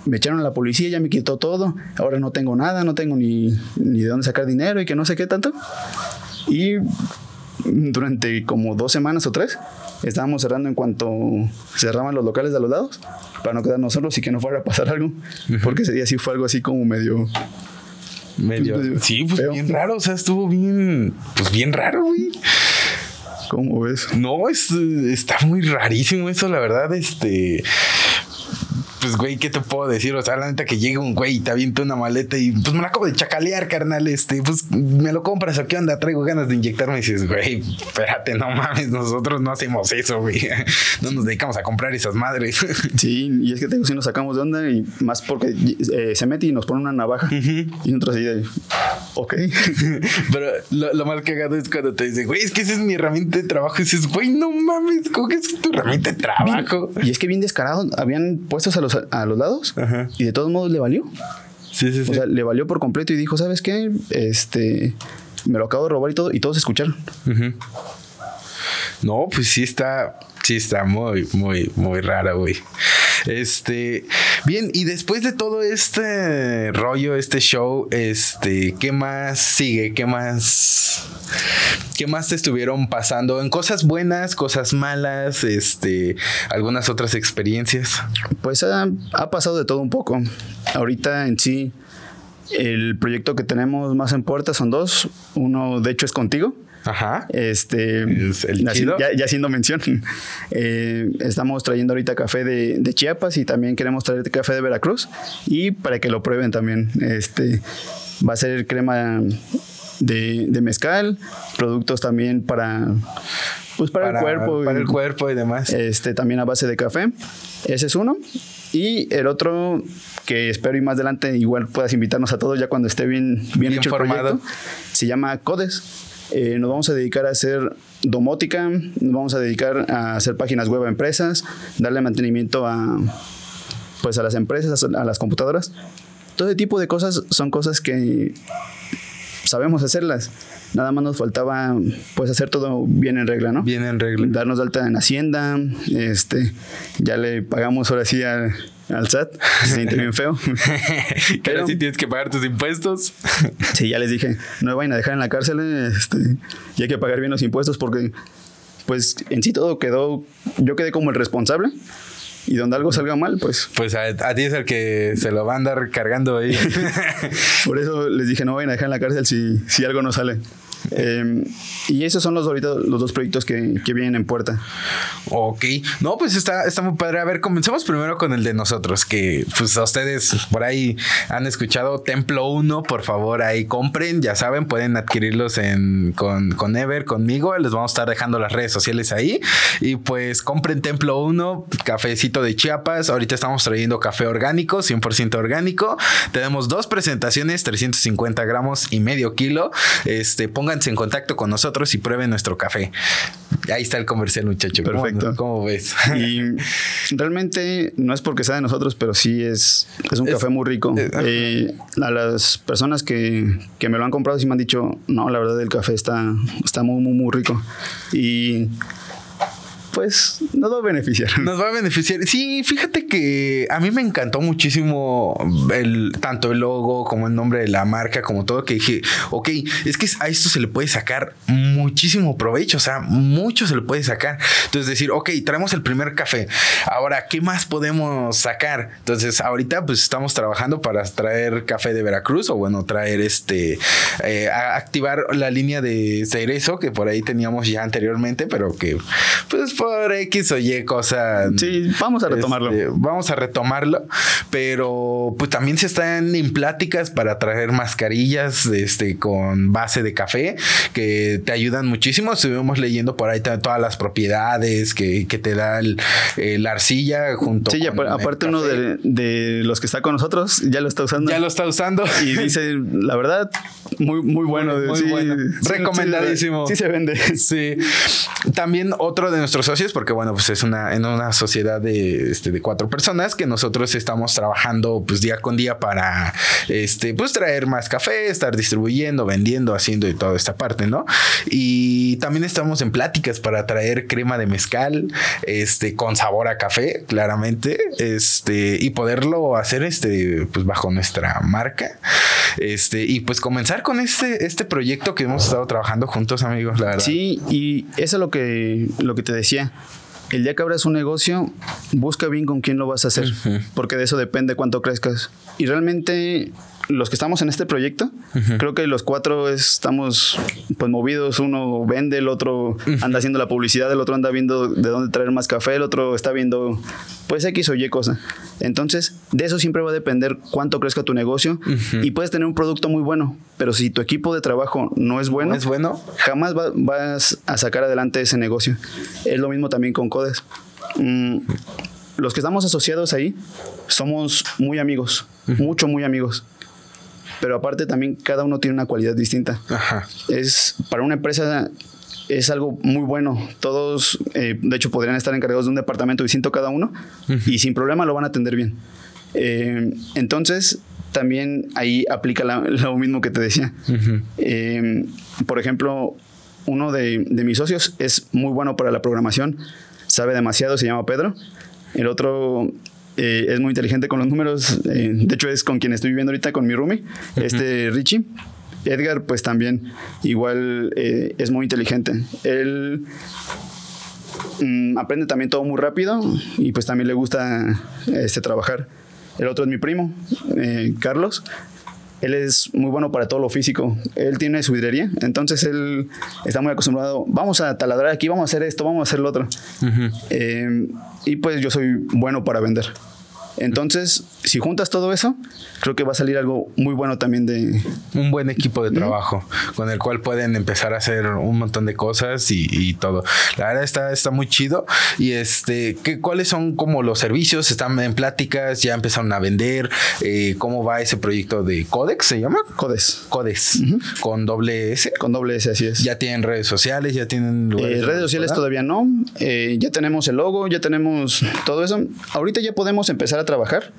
me echaron a la policía, ya me quitó todo, ahora no tengo nada, no tengo ni, ni de dónde sacar dinero y que no sé qué tanto. Y durante como dos semanas o tres estábamos cerrando en cuanto cerraban los locales de los lados para no quedarnos solos y que no fuera a pasar algo, uh -huh. porque ese día sí fue algo así como medio medio. Sí, pues feo. bien raro. O sea, estuvo bien. Pues bien raro, güey. ¿Cómo ves? No, es, está muy rarísimo eso, la verdad. Este. Pues, güey, ¿qué te puedo decir? O sea, la neta que llega un güey y te avienta una maleta y pues me la acabo de chacalear, carnal. Este, pues me lo compras o qué onda, traigo ganas de inyectarme. Y dices, güey, espérate, no mames, nosotros no hacemos eso, güey. No nos dedicamos a comprar esas madres. Sí, y es que tengo si nos sacamos de onda y más porque eh, se mete y nos pone una navaja uh -huh. y nosotros así de, ok. Pero lo, lo, más cagado es cuando te dice, güey, es que esa es mi herramienta de trabajo. Y dices, güey, no mames, ¿cómo que es tu herramienta de trabajo? Bien, y es que bien descarado, habían puestos a los, a los lados Ajá. y de todos modos le valió. Sí, sí, sí. O sea, le valió por completo y dijo, ¿sabes qué? Este, me lo acabo de robar y todo, y todos escucharon. Uh -huh. No, pues sí está, sí está muy, muy, muy rara, güey. Este, bien, y después de todo este rollo, este show, este, ¿qué más sigue? ¿Qué más? ¿Qué más te estuvieron pasando? En cosas buenas, cosas malas, este, algunas otras experiencias. Pues ha, ha pasado de todo un poco. Ahorita en sí, el proyecto que tenemos más en puerta son dos. Uno, de hecho, es contigo. Ajá. Este, ya, ya, haciendo mención, eh, estamos trayendo ahorita café de, de, Chiapas y también queremos traer café de Veracruz y para que lo prueben también. Este, va a ser crema de, de mezcal, productos también para, pues para, para, el cuerpo. Para y, el cuerpo y demás. Este, también a base de café. Ese es uno. Y el otro que espero y más adelante igual puedas invitarnos a todos ya cuando esté bien, bien, bien hecho formado. el proyecto, se llama Codes. Eh, nos vamos a dedicar a hacer domótica, nos vamos a dedicar a hacer páginas web a empresas, darle mantenimiento a, pues a las empresas, a las computadoras. Todo ese tipo de cosas son cosas que sabemos hacerlas. Nada más nos faltaba pues hacer todo bien en regla, ¿no? Bien en regla. Darnos de alta en Hacienda, este, ya le pagamos ahora sí a, al SAT, se siente bien feo. Pero si tienes que pagar tus impuestos. sí, ya les dije, no me vayan a dejar en la cárcel, este, y hay que pagar bien los impuestos porque pues en sí todo quedó, yo quedé como el responsable. Y donde algo salga mal, pues. Pues a, a, ti es el que se lo va a andar cargando ahí. Por eso les dije, no vayan a dejar en la cárcel si, si algo no sale. Eh, y esos son los ahorita los dos proyectos que, que, vienen en puerta. Ok. No, pues está, está muy padre. A ver, comencemos primero con el de nosotros, que pues a ustedes por ahí han escuchado Templo 1, por favor, ahí compren, ya saben, pueden adquirirlos en, con, con Ever, conmigo, les vamos a estar dejando las redes sociales ahí. Y pues compren Templo 1, cafecito de Chiapas. Ahorita estamos trayendo café orgánico, 100% orgánico. Tenemos dos presentaciones, 350 gramos y medio kilo. Este, pongan pónganse en contacto con nosotros y prueben nuestro café. Ahí está el comercial, muchacho. Perfecto. ¿Cómo, ves? Y realmente no es porque sea de nosotros, pero sí es, es un café muy rico. Eh, eh, a las personas que, que, me lo han comprado sí me han dicho, no, la verdad el café está, está muy, muy, muy rico. Y pues nos va a beneficiar. Nos va a beneficiar. Sí, fíjate que a mí me encantó muchísimo el, tanto el logo como el nombre de la marca, como todo, que dije, ok, es que a esto se le puede sacar muchísimo provecho, o sea, mucho se le puede sacar. Entonces decir, ok, traemos el primer café. Ahora, ¿qué más podemos sacar? Entonces, ahorita pues estamos trabajando para traer café de Veracruz o bueno, traer este, eh, activar la línea de cerezo que por ahí teníamos ya anteriormente, pero que pues por X o Y cosa. Sí, vamos a retomarlo. Este, vamos a retomarlo, pero pues también se están en pláticas para traer mascarillas este, con base de café que te ayudan muchísimo. Estuvimos leyendo por ahí todas las propiedades que, te da la arcilla junto sí, con aparte uno de, los que está con nosotros ya lo está usando. Ya lo está usando. Y dice, la verdad, muy, muy bueno. Muy, bueno. Recomendadísimo. Sí, se vende. Sí. También otro de nuestros socios, porque bueno, pues es una, en una sociedad de, este, de cuatro personas que nosotros estamos trabajando pues día con día para este, pues traer más café, estar distribuyendo, vendiendo, haciendo y toda esta parte, ¿no? Y también estamos en pláticas para traer crema de mezcal, este, con sabor a café, claramente, este, y poderlo hacer este, pues bajo nuestra marca, este, y pues comenzar con este, este proyecto que hemos estado trabajando juntos, amigos, la verdad. Sí, y eso es lo que, lo que te decía el día que abras un negocio, busca bien con quién lo vas a hacer, porque de eso depende cuánto crezcas. Y realmente los que estamos en este proyecto, creo que los cuatro estamos pues movidos, uno vende, el otro anda haciendo la publicidad, el otro anda viendo de dónde traer más café, el otro está viendo pues X o Y cosa. Entonces, de eso siempre va a depender cuánto crezca tu negocio y puedes tener un producto muy bueno, pero si tu equipo de trabajo no es bueno, es bueno? jamás vas a sacar adelante ese negocio. Es lo mismo también con Codes. Mm, los que estamos asociados ahí somos muy amigos, mucho, muy amigos pero aparte también cada uno tiene una cualidad distinta. Es para una empresa es algo muy bueno. Todos, eh, de hecho, podrían estar encargados de un departamento distinto cada uno y sin problema lo van a atender bien. Eh, entonces, también ahí aplica lo mismo que te decía. Eh, por ejemplo, uno de, de, mis socios es muy bueno para la programación, sabe demasiado, se llama Pedro. El otro eh, es muy inteligente con los números. Eh, de hecho, es con quien estoy viviendo ahorita, con mi roomie, este Richie. Edgar, pues también, igual es muy inteligente. Él mm, aprende también todo muy rápido y pues también le gusta este, trabajar. El otro es mi primo, Carlos. Él es muy bueno para todo lo físico. Él tiene su vidrería, entonces él está muy acostumbrado. Vamos a taladrar aquí, vamos a hacer esto, vamos a hacer lo otro. y pues yo soy bueno para vender. Entonces, si juntas todo eso, creo que va a salir algo muy bueno también de... Un buen equipo de trabajo con el cual pueden empezar a hacer un montón de cosas y, todo. La verdad está, está muy chido. Y este, ¿qué, ¿cuáles son como los servicios? ¿Están en pláticas? ¿Ya empezaron a vender? Eh, ¿Cómo va ese proyecto de Codex? ¿Se llama? Codes. Codes. Con doble S. Con doble S, así es. ¿Ya tienen redes sociales? ¿Ya tienen eh, redes sociales todavía no. Eh, ya tenemos el logo, ya tenemos todo eso. Ahorita ya podemos empezar a trabajar,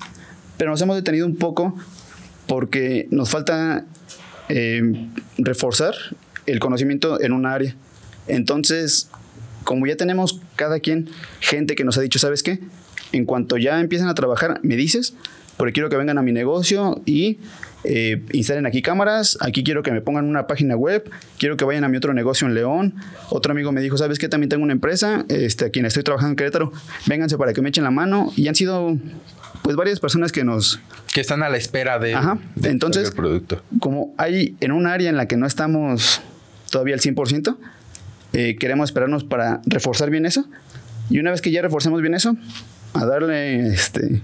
pero nos hemos detenido un poco porque nos falta eh, reforzar el conocimiento en un área. Entonces, como ya tenemos cada quien gente que nos ha dicho, ¿sabes qué? En cuanto ya empiecen a trabajar, me dices, porque quiero que vengan a mi negocio y eh, instalen aquí cámaras, aquí quiero que me pongan una página web, quiero que vayan a mi otro negocio en León. Otro amigo me dijo, ¿sabes qué? También tengo una empresa, este, a quien estoy trabajando en Querétaro, vénganse para que me echen la mano. Y han sido pues varias personas que nos... Que están a la espera de... Ajá. Entonces, producto. como hay en un área en la que no estamos todavía al 100%, eh, queremos esperarnos para reforzar bien eso. Y una vez que ya reforcemos bien eso, a darle este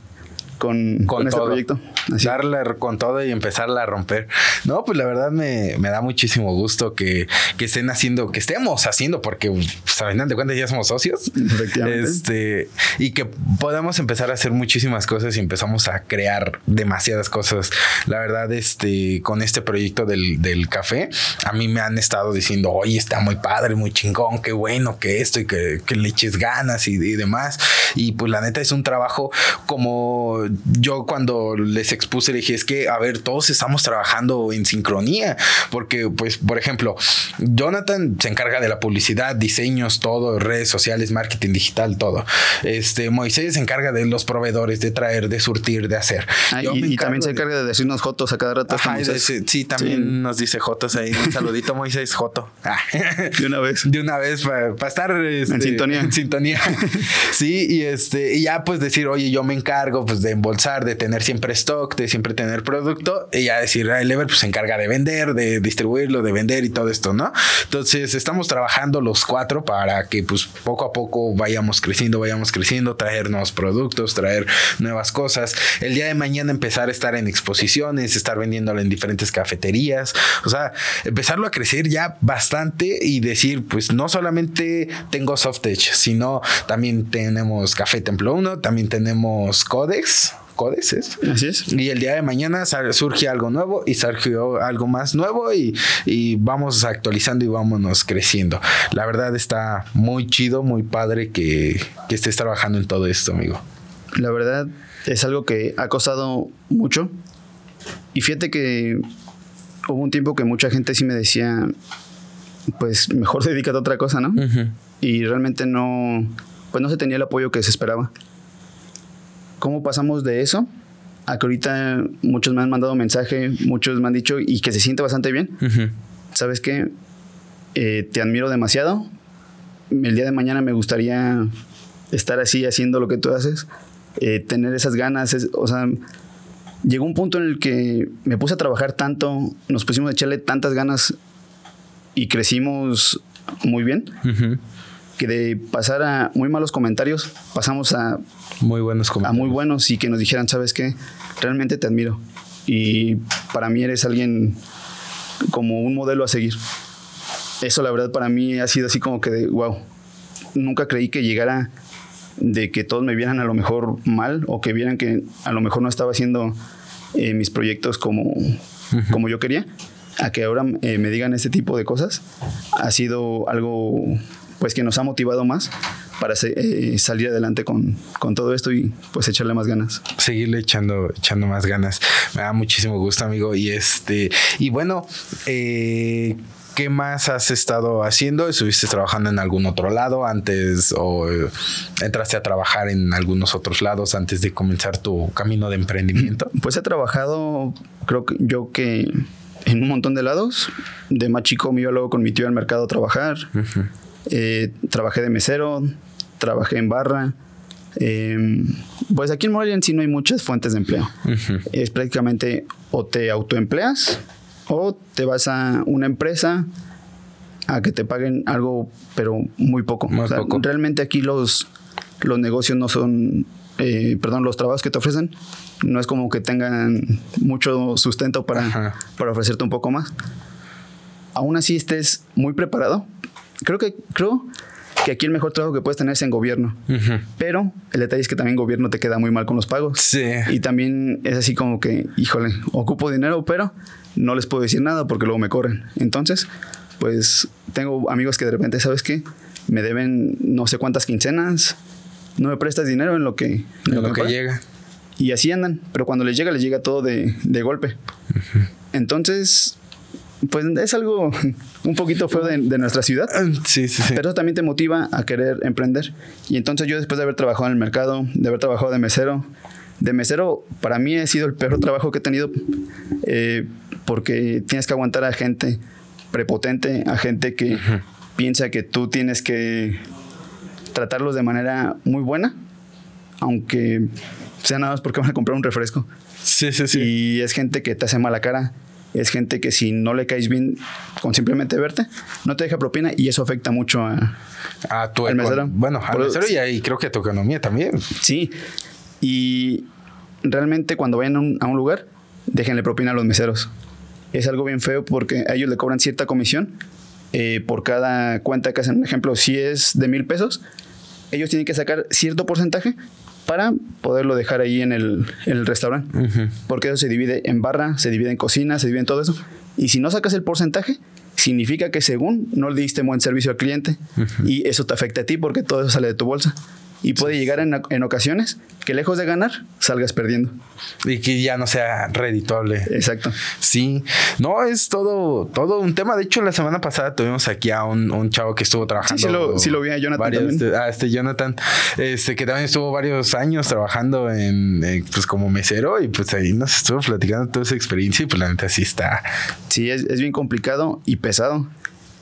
con, con, este proyecto. Darle con todo y empezarla a romper. No, pues la verdad me, me da muchísimo gusto que, que, estén haciendo, que estemos haciendo, porque saben, pues, de cuentas ya somos socios. Efectivamente. Este, y que podamos empezar a hacer muchísimas cosas y empezamos a crear demasiadas cosas. La verdad, este, con este proyecto del, del café, a mí me han estado diciendo, oye, está muy padre, muy chingón, qué bueno que esto y que, que le eches ganas y, y demás. Y pues la neta es un trabajo como yo cuando les expuse, le dije, es que, a ver, todos estamos trabajando en sincronía, porque pues, por ejemplo, Jonathan se encarga de la publicidad, diseños, todo, redes sociales, marketing digital, todo. Este, Moisés se encarga de los proveedores, de traer, de surtir, de hacer. Ah, y, también se encarga de, decirnos jotos a cada rato. sí, también nos dice jotos ahí. Un saludito, Moisés, joto. De una vez. De una vez, para estar en este, sintonía. En sintonía. sí, y este, y ya pues decir, oye, yo me encargo pues de embolsar, de tener siempre stock, de siempre tener producto, y ya decir, el Lever pues se encarga de vender, de distribuirlo, de vender y todo esto, ¿no? Entonces estamos trabajando los cuatro para que pues poco a poco vayamos creciendo, vayamos creciendo, traer nuevos productos, traer nuevas cosas. El día de mañana empezar a estar en exposiciones, estar vendiéndolo en diferentes cafeterías, o sea, empezarlo a crecer ya bastante y decir, pues no solamente tengo Softech, sino también tenemos Café Templo 1, también tenemos Codex Codex es. Así es. Y el día de mañana surge algo nuevo y surgió algo más nuevo y, y, vamos actualizando y vámonos creciendo. La verdad está muy chido, muy padre que, que estés trabajando en todo esto, amigo. La verdad es algo que ha costado mucho. Y fíjate que hubo un tiempo que mucha gente sí me decía, pues mejor dedícate a otra cosa, ¿no? Y realmente no, pues no se tenía el apoyo que se esperaba. ¿Cómo pasamos de eso a que ahorita muchos me han mandado mensaje, muchos me han dicho y que se siente bastante bien? ¿Sabes qué? Eh, te admiro demasiado. El día de mañana me gustaría estar así haciendo lo que tú haces, eh, tener esas ganas, o sea, llegó un punto en el que me puse a trabajar tanto, nos pusimos a echarle tantas ganas y crecimos muy bien, que de pasar a muy malos comentarios, pasamos a muy buenos comentarios. A muy buenos y que nos dijeran, ¿sabes qué? Realmente te admiro. Y para mí eres alguien como un modelo a seguir. Eso la verdad para mí ha sido así como que de, wow, nunca creí que llegara de que todos me vieran a lo mejor mal o que vieran que a lo mejor no estaba haciendo eh, mis proyectos como, como yo quería, a que ahora eh, me digan este tipo de cosas, ha sido algo pues que nos ha motivado más para eh, salir adelante con, con, todo esto y pues echarle más ganas. Seguirle echando, echando más ganas. Me da muchísimo gusto, amigo. Y este, y bueno, eh, ¿qué más has estado haciendo? ¿Estuviste trabajando en algún otro lado antes o eh, entraste a trabajar en algunos otros lados antes de comenzar tu camino de emprendimiento? Pues he trabajado, creo que yo que en un montón de lados. De más chico me iba luego con mi tío al mercado a trabajar. Eh, trabajé de mesero, trabajé en barra. Em, pues aquí en Morelia en sí no hay muchas fuentes de empleo. Es prácticamente o te autoempleas o te vas a una empresa a que te paguen algo, pero muy poco. Realmente aquí los, los negocios no son, eh, perdón, los trabajos que te ofrecen no es como que tengan mucho sustento para, para ofrecerte un poco más. Aún así estés muy preparado creo que, creo que aquí el mejor trabajo que puedes tener es en gobierno. Pero el detalle es que también gobierno te queda muy mal con los pagos. Sí. Y también es así como que, híjole, ocupo dinero, pero no les puedo decir nada porque luego me corren. Entonces, pues tengo amigos que de repente, ¿sabes qué? Me deben no sé cuántas quincenas, no me prestas dinero en lo que, en lo, que, llega. Y así andan, pero cuando les llega, les llega todo de, de golpe. Entonces, pues es algo un poquito feo de, nuestra ciudad. Ah, sí, sí, sí. Pero eso también te motiva a querer emprender. Y entonces yo después de haber trabajado en el mercado, de haber trabajado de mesero, de mesero para mí ha sido el peor trabajo que he tenido eh, porque tienes que aguantar a gente prepotente, a gente que piensa que tú tienes que tratarlos de manera muy buena, aunque sea nada más porque van a comprar un refresco. Sí, sí, sí. Y es gente que te hace mala cara, es gente que si no le caes bien con simplemente verte, no te deja propina y eso afecta mucho a, a tu al mesero. Bueno, al mesero y, ahí creo que a tu economía también. Sí. Y realmente cuando vayan a un, a un lugar, déjenle propina a los meseros. Es algo bien feo porque a ellos le cobran cierta comisión eh, por cada cuenta que hacen. Un ejemplo, si es de mil pesos, ellos tienen que sacar cierto porcentaje para poderlo dejar ahí en el, en el restaurante. Porque eso se divide en barra, se divide en cocina, se divide en todo eso. Y si no sacas el porcentaje, significa que según no le diste buen servicio al cliente y eso te afecta a ti porque todo eso sale de tu bolsa. Y puede llegar en, en ocasiones que lejos de ganar, salgas perdiendo. Y que ya no sea redituable. Exacto. Sí, no, es todo, todo un tema. De hecho, la semana pasada tuvimos aquí a un, un chavo que estuvo trabajando. Sí, sí lo, sí lo vi a Jonathan varios- también. a este Jonathan, este que también estuvo varios años trabajando en, eh, pues como mesero y pues ahí nos estuvo platicando toda esa experiencia y pues la neta sí está. Sí, es, es bien complicado y pesado.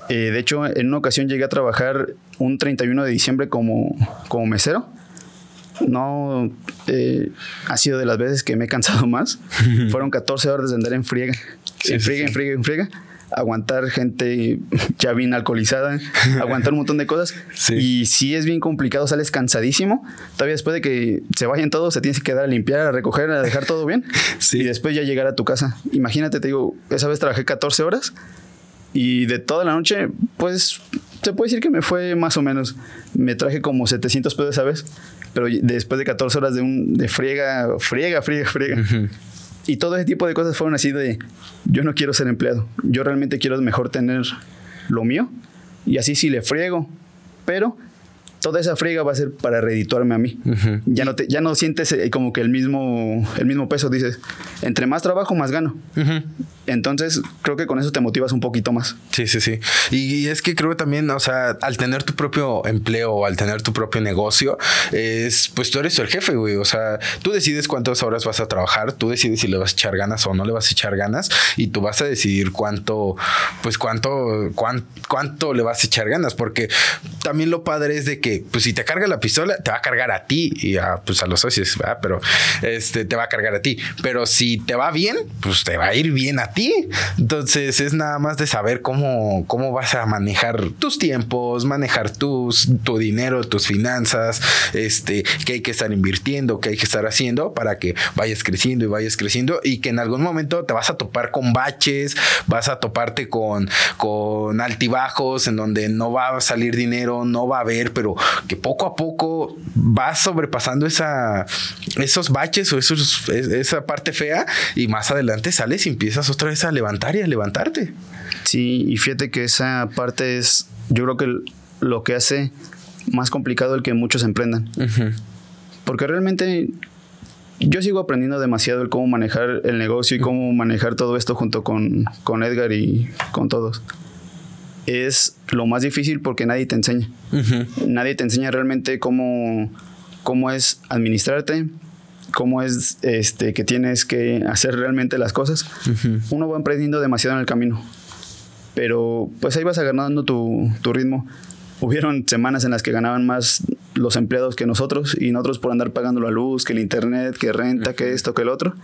Eh, de hecho, en una ocasión llegué a trabajar un 31 de diciembre como, como mesero. No eh, ha sido de las veces que me he cansado más. Fueron 14 horas de andar en friega. Sí, en friega, sí. en friega, en friega. Aguantar gente ya bien alcoholizada, aguantar un montón de cosas. Sí. Y sí es bien complicado, sales cansadísimo. Todavía después de que se vayan todos, se tienes que quedar a limpiar, a recoger, a dejar todo bien. Y después ya llegar a tu casa. Imagínate, te digo, esa vez trabajé 14 horas y de toda la noche, pues se puede decir que me fue más o menos. Me traje como 700 pesos esa vez, pero después de 14 horas de, un, de friega, friega, friega, friega. Y todo ese tipo de cosas fueron así de, yo no quiero ser empleado, yo realmente quiero mejor tener lo mío y así sí le friego, pero toda esa friega va a ser para redituarme a mí. Ujú. Ya no, te, ya no sientes eh, como que el mismo, el mismo peso, dices, entre más trabajo, más gano. Ujú. Entonces, creo que con eso te motivas un poquito más. Sí, sí, sí. Y es que creo también, o sea, al tener tu propio empleo al tener tu propio negocio, es pues tú eres el jefe, güey. O sea, tú decides cuántas horas vas a trabajar, tú decides si le vas a echar ganas o no le vas a echar ganas y tú vas a decidir cuánto, pues cuánto, cuán- cuánto le vas a echar ganas. Porque también lo padre es de que, pues si te carga la pistola, te va a cargar a ti y a, pues a los socios. Pero este te va a cargar a ti. Pero si te va bien, pues te va a ir bien a ti. Entonces es nada más de saber cómo, cómo vas a manejar tus tiempos, manejar tus, tu dinero, tus finanzas, este, qué hay que estar invirtiendo, qué hay que estar haciendo para que vayas creciendo y vayas creciendo y que en algún momento te vas a topar con baches, vas a toparte con, con altibajos en donde no va a salir dinero, no va a haber, pero que poco a poco vas sobrepasando esa, esos baches o esos, es- esa parte fea y más adelante sales y empiezas otra vez a levantar y a levantarte. Sí, y fíjate que esa parte es, yo creo que lo que hace más complicado el que muchos emprendan. Porque realmente yo sigo aprendiendo demasiado el cómo manejar el negocio y cómo manejar todo esto junto con, con Edgar y con todos. Es lo más difícil porque nadie te enseña. Nadie te enseña realmente cómo, cómo es administrarte, cómo es este, que tienes que hacer realmente las cosas. Uno va aprendiendo demasiado en el camino. Pero pues ahí vas agarrando tu, tu ritmo. Hubieron semanas en las que ganaban más los empleados que nosotros y nosotros por andar pagando la luz, que el internet, que renta, que esto, que el otro.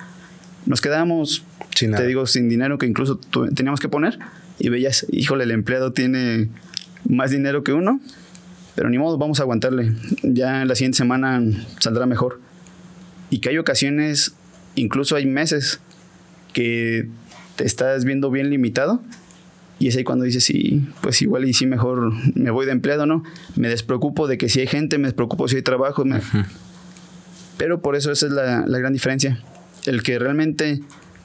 Nos quedábamos, Sin nada. te digo, sin dinero que incluso teníamos que poner y veías, híjole, el empleado tiene más dinero que uno, pero ni modo, vamos a aguantarle. Ya la siguiente semana saldrá mejor. Y que hay ocasiones, incluso hay meses, que te estás viendo bien limitado. Y es ahí cuando dices, sí, pues igual y sí mejor me voy de empleado, ¿no? Me despreocupo de que si hay gente, me despreocupo si hay trabajo. me- Pero por eso esa es la, la gran diferencia. El que realmente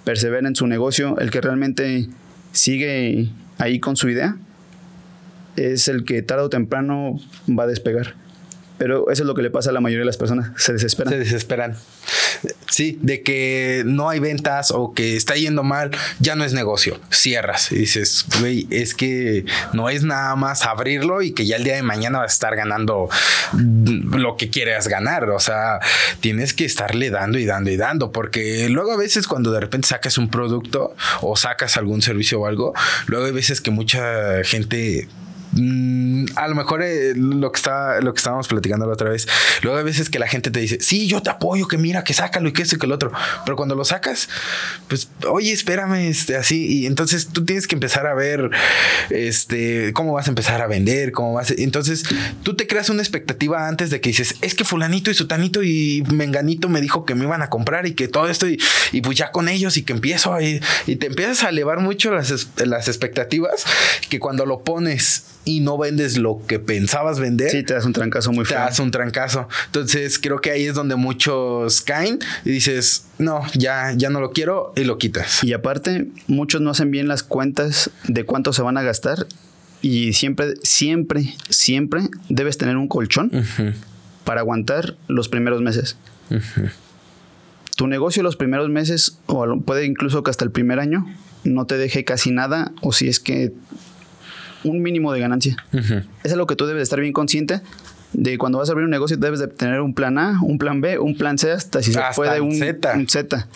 persevera en su negocio, el que realmente sigue ahí con su idea, es el que tarde o temprano va a despegar. Pero eso es lo que le pasa a la mayoría de las personas, se desesperan. Se desesperan. Sí, de que no hay ventas o que está yendo mal, ya no es negocio. Cierras y dices, güey, es que no es nada más abrirlo y que ya el día de mañana vas a estar ganando lo que quieras ganar. O sea, tienes que estarle dando y dando y dando, porque luego a veces cuando de repente sacas un producto o sacas algún servicio o algo, luego hay veces que mucha gente mm, a lo mejor eh, lo que está, lo que estábamos platicando la otra vez. Luego hay veces que la gente te dice, sí, yo te apoyo, que mira, que sácalo y que esto y que el otro. Pero cuando lo sacas, pues, oye, espérame, este, así. Y entonces tú tienes que empezar a ver, este, cómo vas a empezar a vender, cómo vas. Entonces tú te creas una expectativa antes de que dices, es que fulanito y sutanito y menganito me dijo que me iban a comprar y que todo esto y, y pues ya con ellos y que empiezo a, y, y te empiezas a elevar mucho las, las expectativas que cuando lo pones y no vendes lo que pensabas vender. Sí, te das un trancazo muy Te das un trancazo. Entonces creo que ahí es donde muchos caen y dices, no, ya, ya no lo quiero y lo quitas. Y aparte, muchos no hacen bien las cuentas de cuánto se van a gastar y siempre, siempre, siempre debes tener un colchón para aguantar los primeros meses. Tu negocio los primeros meses, o puede incluso que hasta el primer año, no te deje casi nada, o si es que un mínimo de ganancia. Eso es lo que tú debes estar bien consciente de cuando vas a abrir un negocio debes de tener un plan A, un plan B, un plan C, hasta si se puede un Z. Un Z.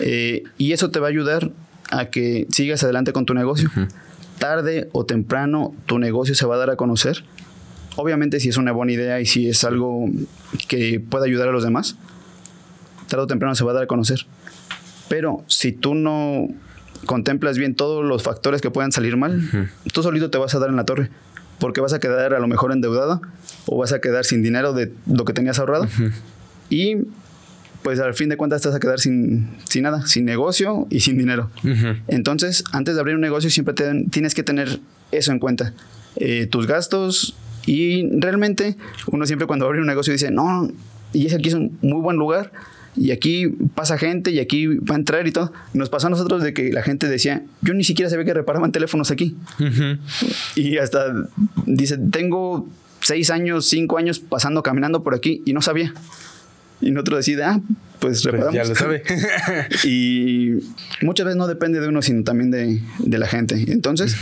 Eh, y eso te va a ayudar a que sigas adelante con tu negocio. Tarde o temprano tu negocio se va a dar a conocer. Obviamente si es una buena idea y si es algo que pueda ayudar a los demás, tarde o temprano se va a dar a conocer. Pero si tú no contemplas bien todos los factores que puedan salir mal, tú solito te vas a dar en la torre. Porque vas a quedar a lo mejor endeudado o vas a quedar sin dinero de lo que tenías ahorrado. Y pues al fin de cuentas te vas a quedar sin, sin nada, sin negocio y sin dinero. Entonces, antes de abrir un negocio siempre tienes que tener eso en cuenta. Eh, tus gastos y realmente uno siempre cuando abre un negocio dice, no, y ese aquí es un muy buen lugar, y aquí pasa gente y aquí va a entrar y todo. Nos pasó a nosotros de que la gente decía, yo ni siquiera sabía que reparaban teléfonos aquí. Y hasta dice, tengo seis años, cinco años pasando, caminando por aquí y no sabía. Y nosotros decide, ah, pues, pues ya lo sabe. y muchas veces no depende de uno, sino también de, de la gente. Entonces,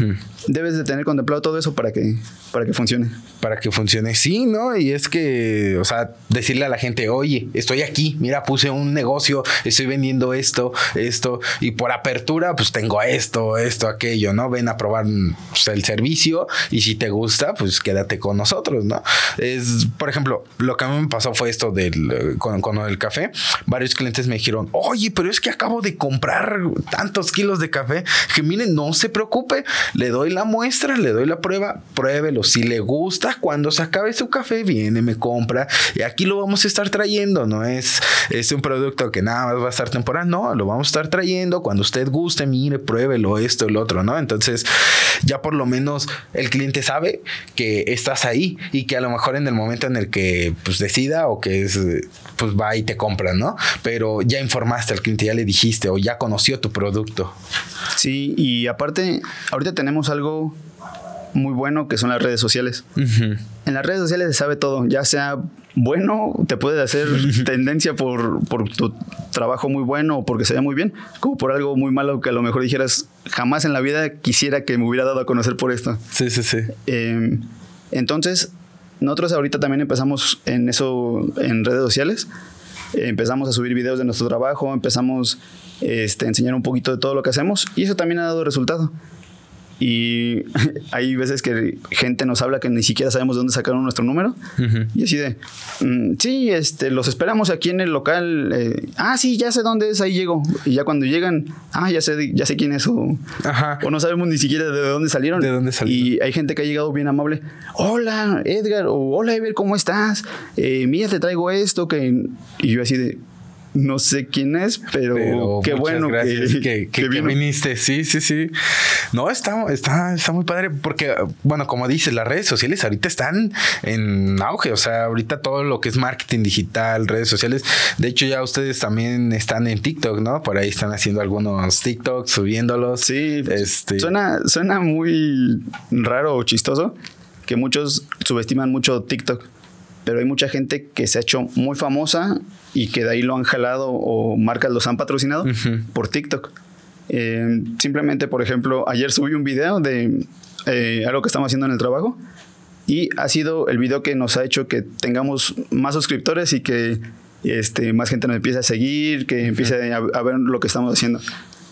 debes de tener contemplado todo eso para que, para que funcione. Para que funcione, sí, ¿no? Y es que, o sea, decirle a la gente, oye, estoy aquí, mira, puse un negocio, estoy vendiendo esto, esto, y por apertura, pues tengo esto, esto, aquello, ¿no? Ven a probar pues, el servicio y si te gusta, pues quédate con nosotros, ¿no? Es, por ejemplo, lo que a mí me pasó fue esto del, con, con el café varios clientes me dijeron, oye, pero es que acabo de comprar tantos kilos de café que miren, no se preocupe, le doy la muestra, le doy la prueba, pruébelo. Si le gusta, cuando se acabe su café, viene, me compra y aquí lo vamos a estar trayendo. No es, es un producto que nada más va a estar temporal, no, lo vamos a estar trayendo cuando usted guste, mire, pruébelo, esto, el otro, ¿no? Entonces, ya por lo menos el cliente sabe que estás ahí y que a lo mejor en el momento en el que pues decida o que es, pues va y te compra, ¿no? pero ya informaste al cliente, ya le dijiste o ya conoció tu producto. Sí, y aparte, ahorita tenemos algo muy bueno que son las redes sociales. En las redes sociales se sabe todo, ya sea bueno, te puedes hacer tendencia por, tu trabajo muy bueno o porque se ve muy bien, como por algo muy malo que a lo mejor dijeras, jamás en la vida quisiera que me hubiera dado a conocer por esto. Sí, sí, sí. Em, entonces, nosotros ahorita también empezamos en eso en redes sociales empezamos a subir videos de nuestro trabajo, empezamos este, a enseñar un poquito de todo lo que hacemos y eso también ha dado resultado. Y hay veces que gente nos habla que ni siquiera sabemos dónde sacaron nuestro número. Y así de, mm, sí, este, los esperamos aquí en el local. Eh, ah, sí, ya sé dónde es, ahí llego. Y ya cuando llegan, ah, ya sé, ya sé quién es. O, o no sabemos ni siquiera de dónde salieron. De dónde salieron. Y hay gente que ha llegado bien amable. Hola, Edgar. O hola, Ever, ¿cómo estás? Eh, mira, te traigo esto. que Y yo así de, no sé quién es, pero, qué bueno que, que, viniste. Sí, sí, sí. No, está, está, está muy padre porque, bueno, como dices, las redes sociales ahorita están en auge. O sea, ahorita todo lo que es marketing digital, redes sociales. De hecho, ya ustedes también están en TikTok, ¿no? Por ahí están haciendo algunos TikToks, subiéndolos. Sí, este... suena, suena muy raro o chistoso que muchos subestiman mucho TikTok pero hay mucha gente que se ha hecho muy famosa y que de ahí lo han jalado o marcas los han patrocinado por TikTok. Eh, simplemente, por ejemplo, ayer subí un video de eh, algo que estamos haciendo en el trabajo y ha sido el video que nos ha hecho que tengamos más suscriptores y que este, más gente nos empiece a seguir, que empiece a, ver lo que estamos haciendo.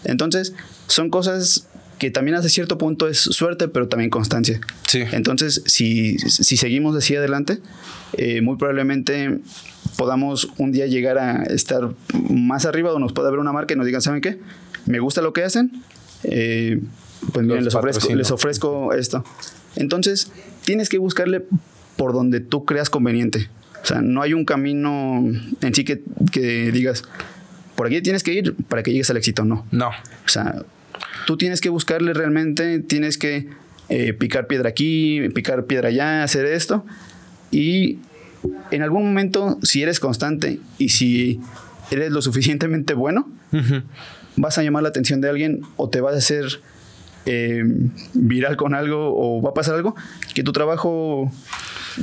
Entonces, son cosas que también hace cierto punto es suerte, pero también constancia. Sí. Entonces, si, si seguimos así adelante, eh, muy probablemente podamos un día llegar a estar más arriba o nos pueda ver una marca y nos digan, ¿saben qué? Me gusta lo que hacen, eh, pues miren, les ofrezco, les ofrezco esto. Entonces, tienes que buscarle por donde tú creas conveniente. O sea, no hay un camino en sí que, que digas, por aquí tienes que ir para que llegues al éxito, no. No. O sea, tú tienes que buscarle realmente, tienes que eh, picar piedra aquí, picar piedra allá, hacer esto. Y en algún momento, si eres constante y si eres lo suficientemente bueno, vas a llamar la atención de alguien o te vas a hacer eh, viral con algo o va a pasar algo que tu trabajo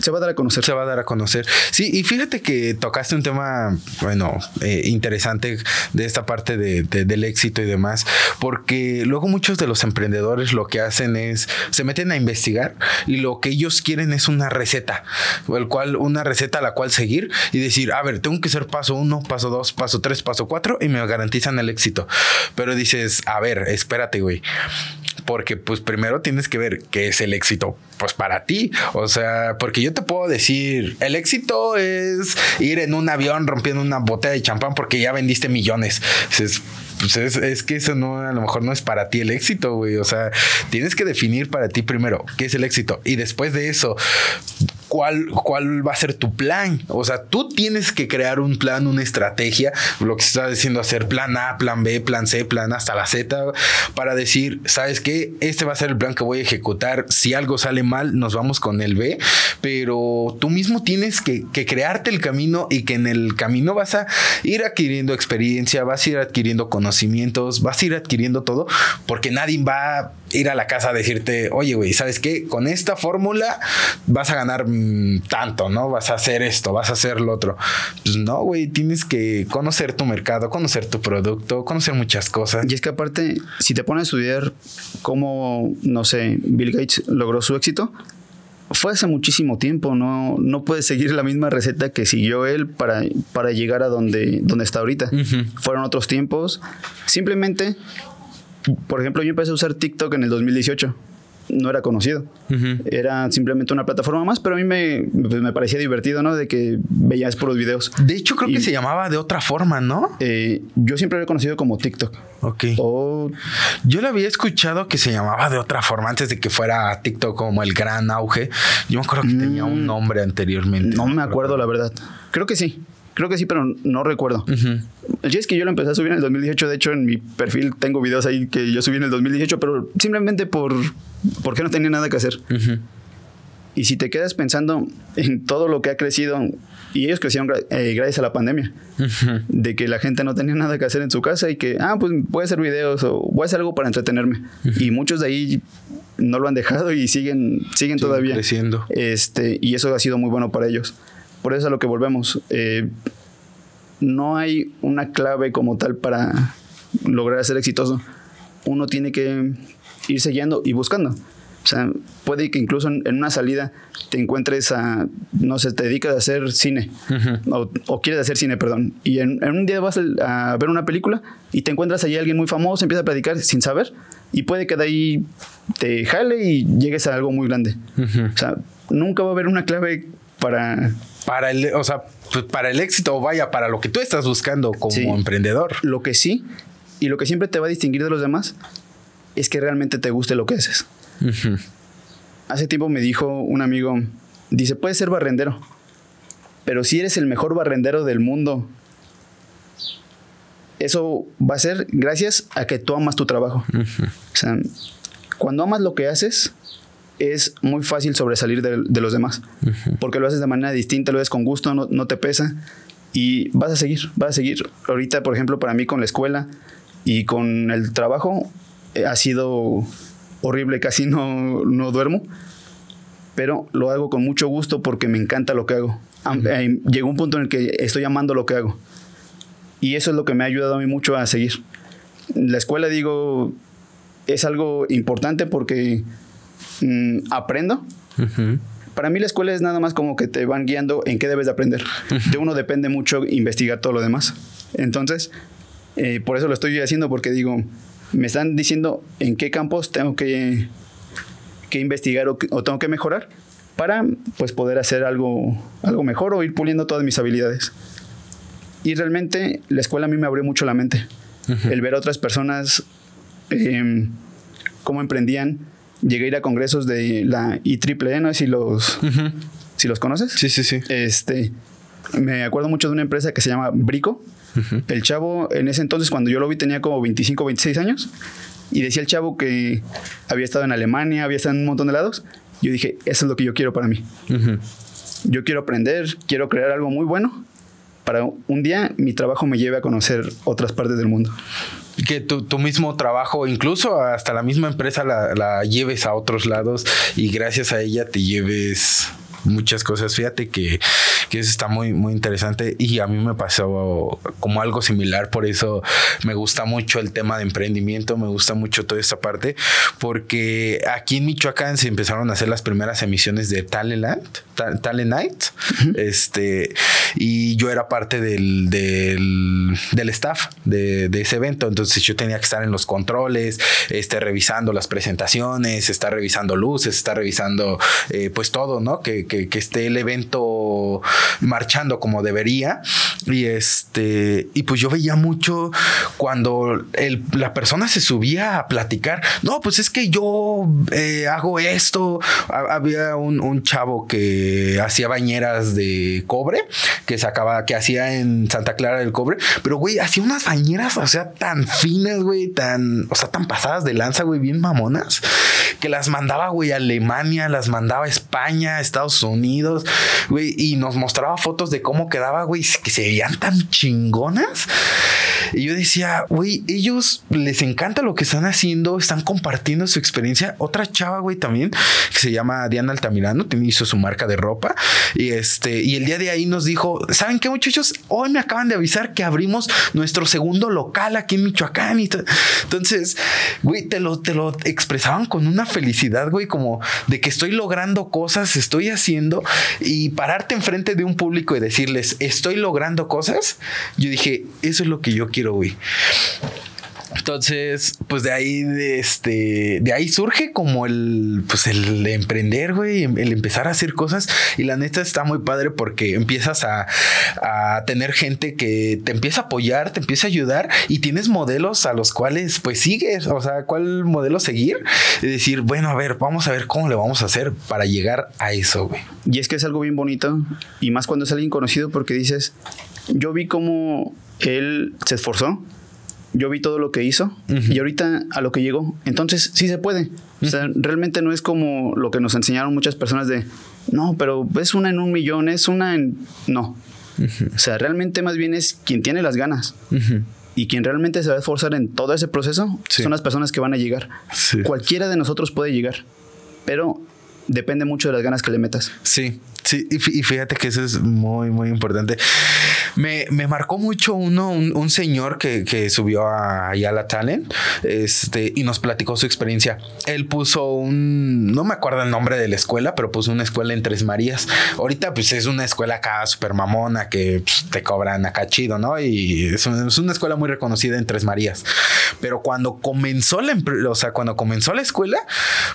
se va a dar a conocer. Se va a dar a conocer. Sí, y fíjate que tocaste un tema, bueno, eh, interesante de esta parte de, del éxito y demás, porque luego muchos de los emprendedores lo que hacen es, se meten a investigar y lo que ellos quieren es una receta, el cual, una receta a la cual seguir y decir, a ver, tengo que ser paso uno, paso dos, paso tres, paso cuatro y me garantizan el éxito. Pero dices, a ver, espérate, güey porque pues primero tienes que ver qué es el éxito pues para ti. O sea, porque yo te puedo decir, el éxito es ir en un avión rompiendo una botella de champán porque ya vendiste millones. Es, pues es, que eso no, a lo mejor no es para ti el éxito, güey. O sea, tienes que definir para ti primero qué es el éxito y después de eso, cuál, va a ser tu plan. O sea, tú tienes que crear un plan, una estrategia, lo que se está diciendo hacer plan A, plan B, plan C, plan hasta la Z, para decir, ¿sabes qué? Este va a ser el plan que voy a ejecutar. Si algo sale mal, nos vamos con el B, pero tú mismo tienes que, que crearte el camino y que en el camino vas a ir adquiriendo experiencia, vas a ir adquiriendo conocimientos, vas a ir adquiriendo todo, porque nadie va a ir a la casa a decirte, oye, güey, ¿sabes qué? Con esta fórmula vas a ganar mm, tanto, ¿no? Vas a hacer esto, vas a hacer lo otro. Pues no, güey, tienes que conocer tu mercado, conocer tu producto, conocer muchas cosas. Y es que aparte, si te pones a estudiar cómo, no sé, Bill Gates logró su éxito, fue hace muchísimo tiempo, no, no puedes seguir la misma receta que siguió él para, para llegar a donde, donde está ahorita. Fueron otros tiempos. Simplemente por ejemplo, yo empecé a usar TikTok en el 2018. No era conocido. Era simplemente una plataforma más, pero a mí me, pues, me parecía divertido, ¿no? De que veías por los videos. De hecho, creo que se llamaba de otra forma, ¿no? Eh, yo siempre lo he conocido como TikTok. Ok. Yo lo había escuchado que se llamaba de otra forma antes de que fuera TikTok como el gran auge. Yo me acuerdo que tenía un mm. nombre anteriormente. No me acuerdo, la verdad. Creo que sí. Creo que sí, pero no recuerdo. El chiste es que yo lo empecé a subir en el 2018. De hecho, en mi perfil tengo videos ahí que yo subí en el 2018, pero simplemente por porque no tenía nada que hacer. Y si te quedas pensando en todo lo que ha crecido, y ellos crecieron eh, gracias a la pandemia, de que la gente no tenía nada que hacer en su casa y que, ah, pues voy a hacer videos o voy a hacer algo para entretenerme. Y muchos de ahí no lo han dejado y siguen, siguen todavía creciendo. Este, y eso ha sido muy bueno para ellos. Por eso es a lo que volvemos. Eh, no hay una clave como tal para lograr ser exitoso. Uno tiene que ir siguiendo y buscando. O sea, puede que incluso en, una salida te encuentres a, no sé, te dedicas a hacer cine, o, quieres hacer cine, perdón, y en, un día vas a, ver una película y te encuentras allí alguien muy famoso, empieza a platicar sin saber, y puede que de ahí te jale y llegues a algo muy grande. O sea, nunca va a haber una clave para para el, o sea, pues, para el éxito, vaya, para lo que tú estás buscando como emprendedor. Lo que sí, y lo que siempre te va a distinguir de los demás, es que realmente te guste lo que haces. Hace tiempo me dijo un amigo, dice, puedes ser barrendero, pero si eres el mejor barrendero del mundo, eso va a ser gracias a que tú amas tu trabajo. O sea, cuando amas lo que haces, es muy fácil sobresalir de, los demás, porque lo haces de manera distinta, lo haces con gusto, no, te pesa y vas a seguir, vas a seguir. Ahorita, por ejemplo, para mí con la escuela y con el trabajo eh, ha sido horrible, casi no, no duermo, pero lo hago con mucho gusto porque me encanta lo que hago. Eh, llegó un punto en el que estoy amando lo que hago. Y eso es lo que me ha ayudado a mí mucho a seguir. La escuela, digo, es algo importante porque Mm, aprendo. Para mí la escuela es nada más como que te van guiando en qué debes de aprender. De uno depende mucho investigar todo lo demás. Entonces, eh, por eso lo estoy haciendo porque digo, me están diciendo en qué campos tengo que, que investigar o, o, tengo que mejorar para pues poder hacer algo, algo mejor o ir puliendo todas mis habilidades. Y realmente la escuela a mí me abrió mucho la mente. El ver a otras personas eh, cómo emprendían. Llegué a ir a congresos de la IEEE, no sé si los, si los conoces. Sí, sí, sí. Este, me acuerdo mucho de una empresa que se llama Brico. El chavo, en ese entonces, cuando yo lo vi, tenía como 25, 26 años. Y decía el chavo que había estado en Alemania, había estado en un montón de lados. Yo dije, eso es lo que yo quiero para mí. Yo quiero aprender, quiero crear algo muy bueno para un día mi trabajo me lleve a conocer otras partes del mundo. Que tu, tu mismo trabajo, incluso hasta la misma empresa, la, la lleves a otros lados y gracias a ella te lleves muchas cosas. Fíjate que, que, eso está muy, muy interesante y a mí me pasó como algo similar. Por eso me gusta mucho el tema de emprendimiento, me gusta mucho toda esta parte, porque aquí en Michoacán se empezaron a hacer las primeras emisiones de Talent, Talent Night. Uh -huh. Este, y yo era parte del, del, del staff de, de, ese evento. Entonces yo tenía que estar en los controles, este, revisando las presentaciones, estar revisando luces, estar revisando eh, pues todo, ¿no? Que, que, que, esté el evento marchando como debería. Y este, y pues yo veía mucho cuando el, la persona se subía a platicar. No, pues es que yo eh, hago esto. Había un, un chavo que hacía bañeras de cobre que sacaba, que hacía en Santa Clara del Cobre, pero güey, hacía unas bañeras, o sea, tan finas, güey, tan, o sea, tan pasadas de lanza, güey, bien mamonas, que las mandaba, güey, a Alemania, las mandaba a España, Estados Unidos, güey, y nos mostraba fotos de cómo quedaba, güey, que se veían tan chingonas. Y yo decía, güey, ellos les encanta lo que están haciendo, están compartiendo su experiencia. Otra chava, güey, también, que se llama Diana Altamirano, hizo su marca de ropa. Y este, y el día de ahí nos dijo, ¿saben qué, muchachos? Hoy me acaban de avisar que abrimos nuestro segundo local aquí en Michoacán. Y Entonces, güey, te lo, te lo expresaban con una felicidad, güey, como de que estoy logrando cosas, estoy haciendo y pararte enfrente de un público y decirles, estoy logrando cosas. Yo dije, eso es lo que yo quiero, güey. Entonces, pues de ahí, de este, de ahí surge como el, pues el emprender, güey, el empezar a hacer cosas. Y la neta está muy padre porque empiezas a, a, tener gente que te empieza a apoyar, te empieza a ayudar y tienes modelos a los cuales pues sigues. O sea, ¿cuál modelo seguir? Y decir, bueno, a ver, vamos a ver cómo le vamos a hacer para llegar a eso, güey. Y es que es algo bien bonito y más cuando es alguien conocido porque dices, yo vi cómo él se esforzó yo vi todo lo que hizo uh -huh. y ahorita a lo que llegó. Entonces sí se puede. O sea, realmente no es como lo que nos enseñaron muchas personas de, no, pero es una en un millón, es una en... No. Uh -huh. O sea, realmente más bien es quien tiene las ganas. Y quien realmente se va a esforzar en todo ese proceso sí. son las personas que van a llegar. Sí. Cualquiera de nosotros puede llegar, pero depende mucho de las ganas que le metas. Sí, sí, y fíjate que eso es muy, muy importante. Me, me marcó mucho uno, un, un señor que, que, subió a Ayala Talent este, y nos platicó su experiencia. Él puso un, no me acuerdo el nombre de la escuela, pero puso una escuela en Tres Marías. Ahorita pues es una escuela acá súper mamona que pues, te cobran acá chido, ¿no? Y es, un, es, una escuela muy reconocida en Tres Marías. Pero cuando comenzó la, o sea, cuando comenzó la escuela,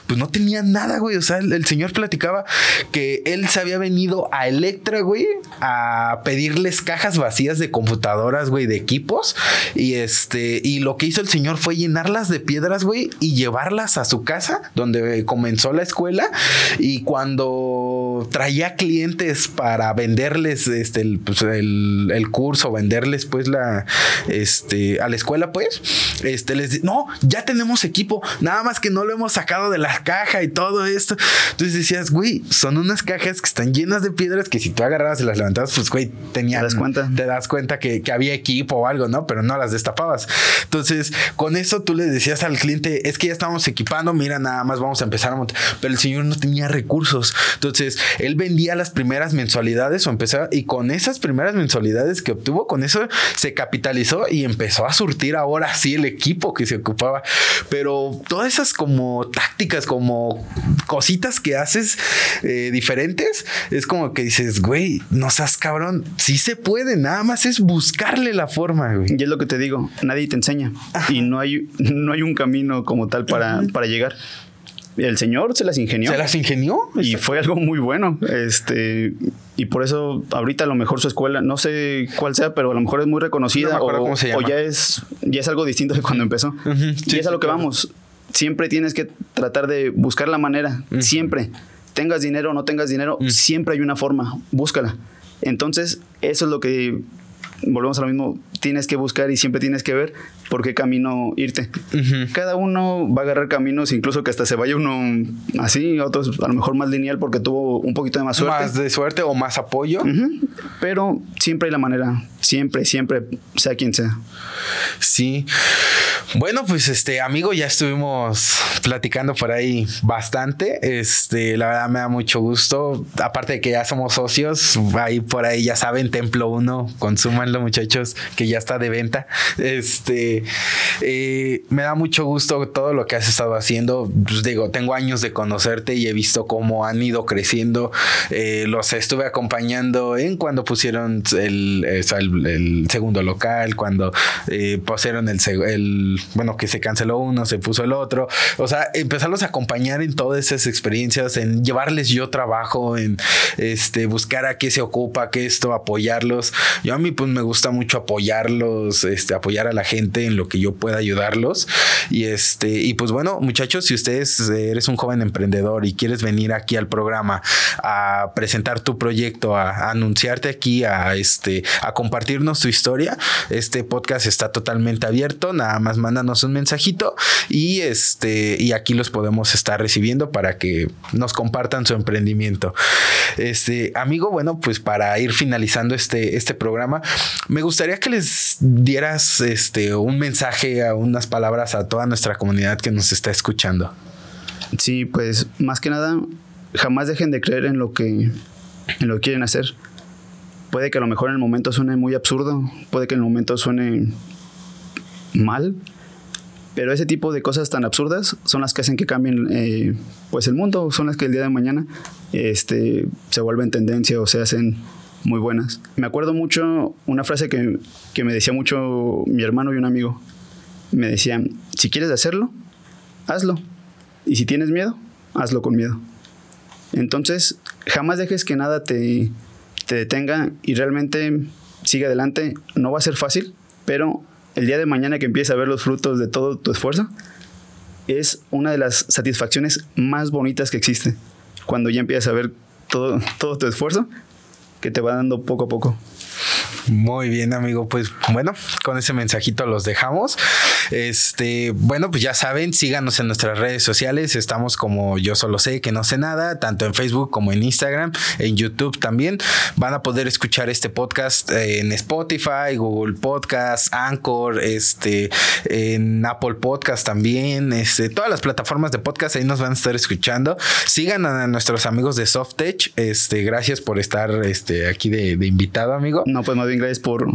pues no tenía nada, güey. O sea, el, señor platicaba que él se había venido a Electra, güey, a pedirles cajas vacías de computadoras, güey, de equipos. Y este, y lo que hizo el señor fue llenarlas de piedras, güey, y llevarlas a su casa, donde comenzó la escuela. Y cuando traía clientes para venderles este, el, pues, el, el curso, venderles, pues, la, este, a la escuela, pues, este, les no, ya tenemos equipo, nada más que no lo hemos sacado de la caja y todo esto. Entonces decías, güey, son unas cajas que están llenas de piedras que si tú agarrabas y las levantabas, pues, güey, tenían. ¿Te das cuenta? Te das cuenta que, que, había equipo o algo, ¿no? Pero no las destapabas. Entonces, con eso tú le decías al cliente, es que ya estamos equipando, mira, nada más vamos a empezar a montar. Pero el señor no tenía recursos. Entonces, él vendía las primeras mensualidades o empezaba y con esas primeras mensualidades que obtuvo, con eso se capitalizó y empezó a surtir ahora sí el equipo que se ocupaba. Pero todas esas como tácticas, como cositas que haces eh, diferentes, es como que dices, güey, no seas cabrón, sí se puede, nada más es buscarle la forma, güey. Y es lo que te digo, nadie te enseña y no hay, no hay un camino como tal para, para llegar el señor se las ingenió. Se las ingenió. Y fue algo muy bueno. Este, y por eso ahorita a lo mejor su escuela, no sé cuál sea, pero a lo mejor es muy reconocida o, ya es ya es algo distinto de cuando empezó. y es a lo que vamos. Siempre tienes que tratar de buscar la manera, siempre. Tengas dinero o no tengas dinero, siempre hay una forma, búscala. Entonces, eso es lo que volvemos a lo mismo, tienes que buscar y siempre tienes que ver por qué camino irte. Cada uno va a agarrar caminos, incluso que hasta se vaya uno así, otros a lo mejor más lineal porque tuvo un poquito de más suerte. Más de suerte o más apoyo. Pero siempre hay la manera, siempre, siempre, sea quien sea. Sí. Bueno, pues este amigo, ya estuvimos platicando por ahí bastante. Este, la verdad me da mucho gusto. Aparte de que ya somos socios, ahí por ahí ya saben, Templo 1, consúmanlo muchachos, que ya está de venta. Este, eh, me da mucho gusto todo lo que has estado haciendo. Pues digo, tengo años de conocerte y he visto cómo han ido creciendo. Eh, los estuve acompañando en cuando pusieron el, el, segundo local, cuando eh, pusieron el, el, bueno, que se canceló uno, se puso el otro. O sea, empezarlos a acompañar en todas esas experiencias, en llevarles yo trabajo, en este, buscar a qué se ocupa, qué esto, apoyarlos. Yo a mí pues me gusta mucho apoyarlos, este, apoyar a la gente en lo que yo pueda ayudarlos. Y este, y pues bueno, muchachos, si ustedes eres un joven emprendedor y quieres venir aquí al programa a presentar tu proyecto, a, anunciarte aquí, a este, a compartirnos tu historia, este podcast está totalmente abierto. Nada más mándanos un mensajito y este, y aquí los podemos estar recibiendo para que nos compartan su emprendimiento. Este, amigo, bueno, pues para ir finalizando este, este programa, me gustaría que les dieras este, un mensaje, a unas palabras a toda nuestra comunidad que nos está escuchando. Sí, pues más que nada, jamás dejen de creer en lo que, en lo que quieren hacer. Puede que a lo mejor en el momento suene muy absurdo, puede que en el momento suene mal, pero ese tipo de cosas tan absurdas son las que hacen que cambien eh, pues el mundo, son las que el día de mañana este, se vuelven tendencia o se hacen muy buenas. Me acuerdo mucho una frase que, que me decía mucho mi hermano y un amigo. Me decían, si quieres hacerlo, hazlo. Y si tienes miedo, hazlo con miedo. Entonces, jamás dejes que nada te, te detenga y realmente sigue adelante. No va a ser fácil, pero el día de mañana que empieces a ver los frutos de todo tu esfuerzo, es una de las satisfacciones más bonitas que existe. Cuando ya empiezas a ver todo, todo tu esfuerzo que te va dando poco a poco. Muy bien, amigo. Pues bueno, con ese mensajito los dejamos. Este, bueno, pues ya saben, síganos en nuestras redes sociales. Estamos como Yo Solo Sé que no sé nada, tanto en Facebook como en Instagram, en YouTube también. Van a poder escuchar este podcast en Spotify, Google Podcast, Anchor, este, en Apple Podcast también, este, todas las plataformas de podcast ahí nos van a estar escuchando. Sigan a nuestros amigos de Softech. Este, gracias por estar este, aquí de, de invitado, amigo. No, pues más bien gracias por,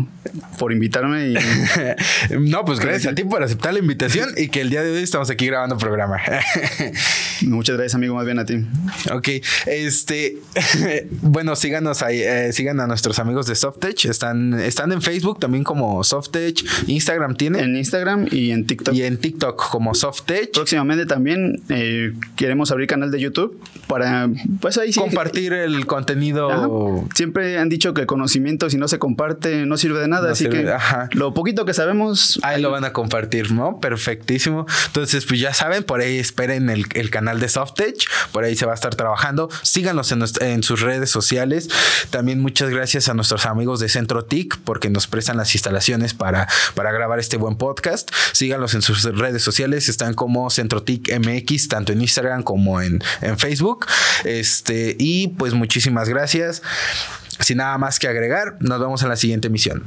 por invitarme. Y... no, pues gracias a ti por aceptar la invitación y que el día de hoy estamos aquí grabando programa. Muchas gracias, amigo, más bien a ti. Ok, este, bueno, síganos ahí, eh, sigan a nuestros amigos de Softech. Están, están en Facebook también como Softech. Instagram tiene. En Instagram y en TikTok. Y en TikTok como Softech. Próximamente también eh, queremos abrir canal de YouTube para, pues ahí Compartir el contenido. Siempre han dicho que el conocimiento, si no se comparte, no sirve de nada. así que lo poquito que sabemos. Ahí, lo van a compartir, ¿no? Perfectísimo. Entonces, pues ya saben, por ahí esperen el, canal de Softech. Por ahí se va a estar trabajando. Síganos en, sus redes sociales. También muchas gracias a nuestros amigos de Centro TIC porque nos prestan las instalaciones para, para grabar este buen podcast. Síganos en sus redes sociales. Están como Centro TIC MX, tanto en Instagram como en, en Facebook. Este, y pues muchísimas gracias. Sin nada más que agregar, nos vemos en la siguiente emisión.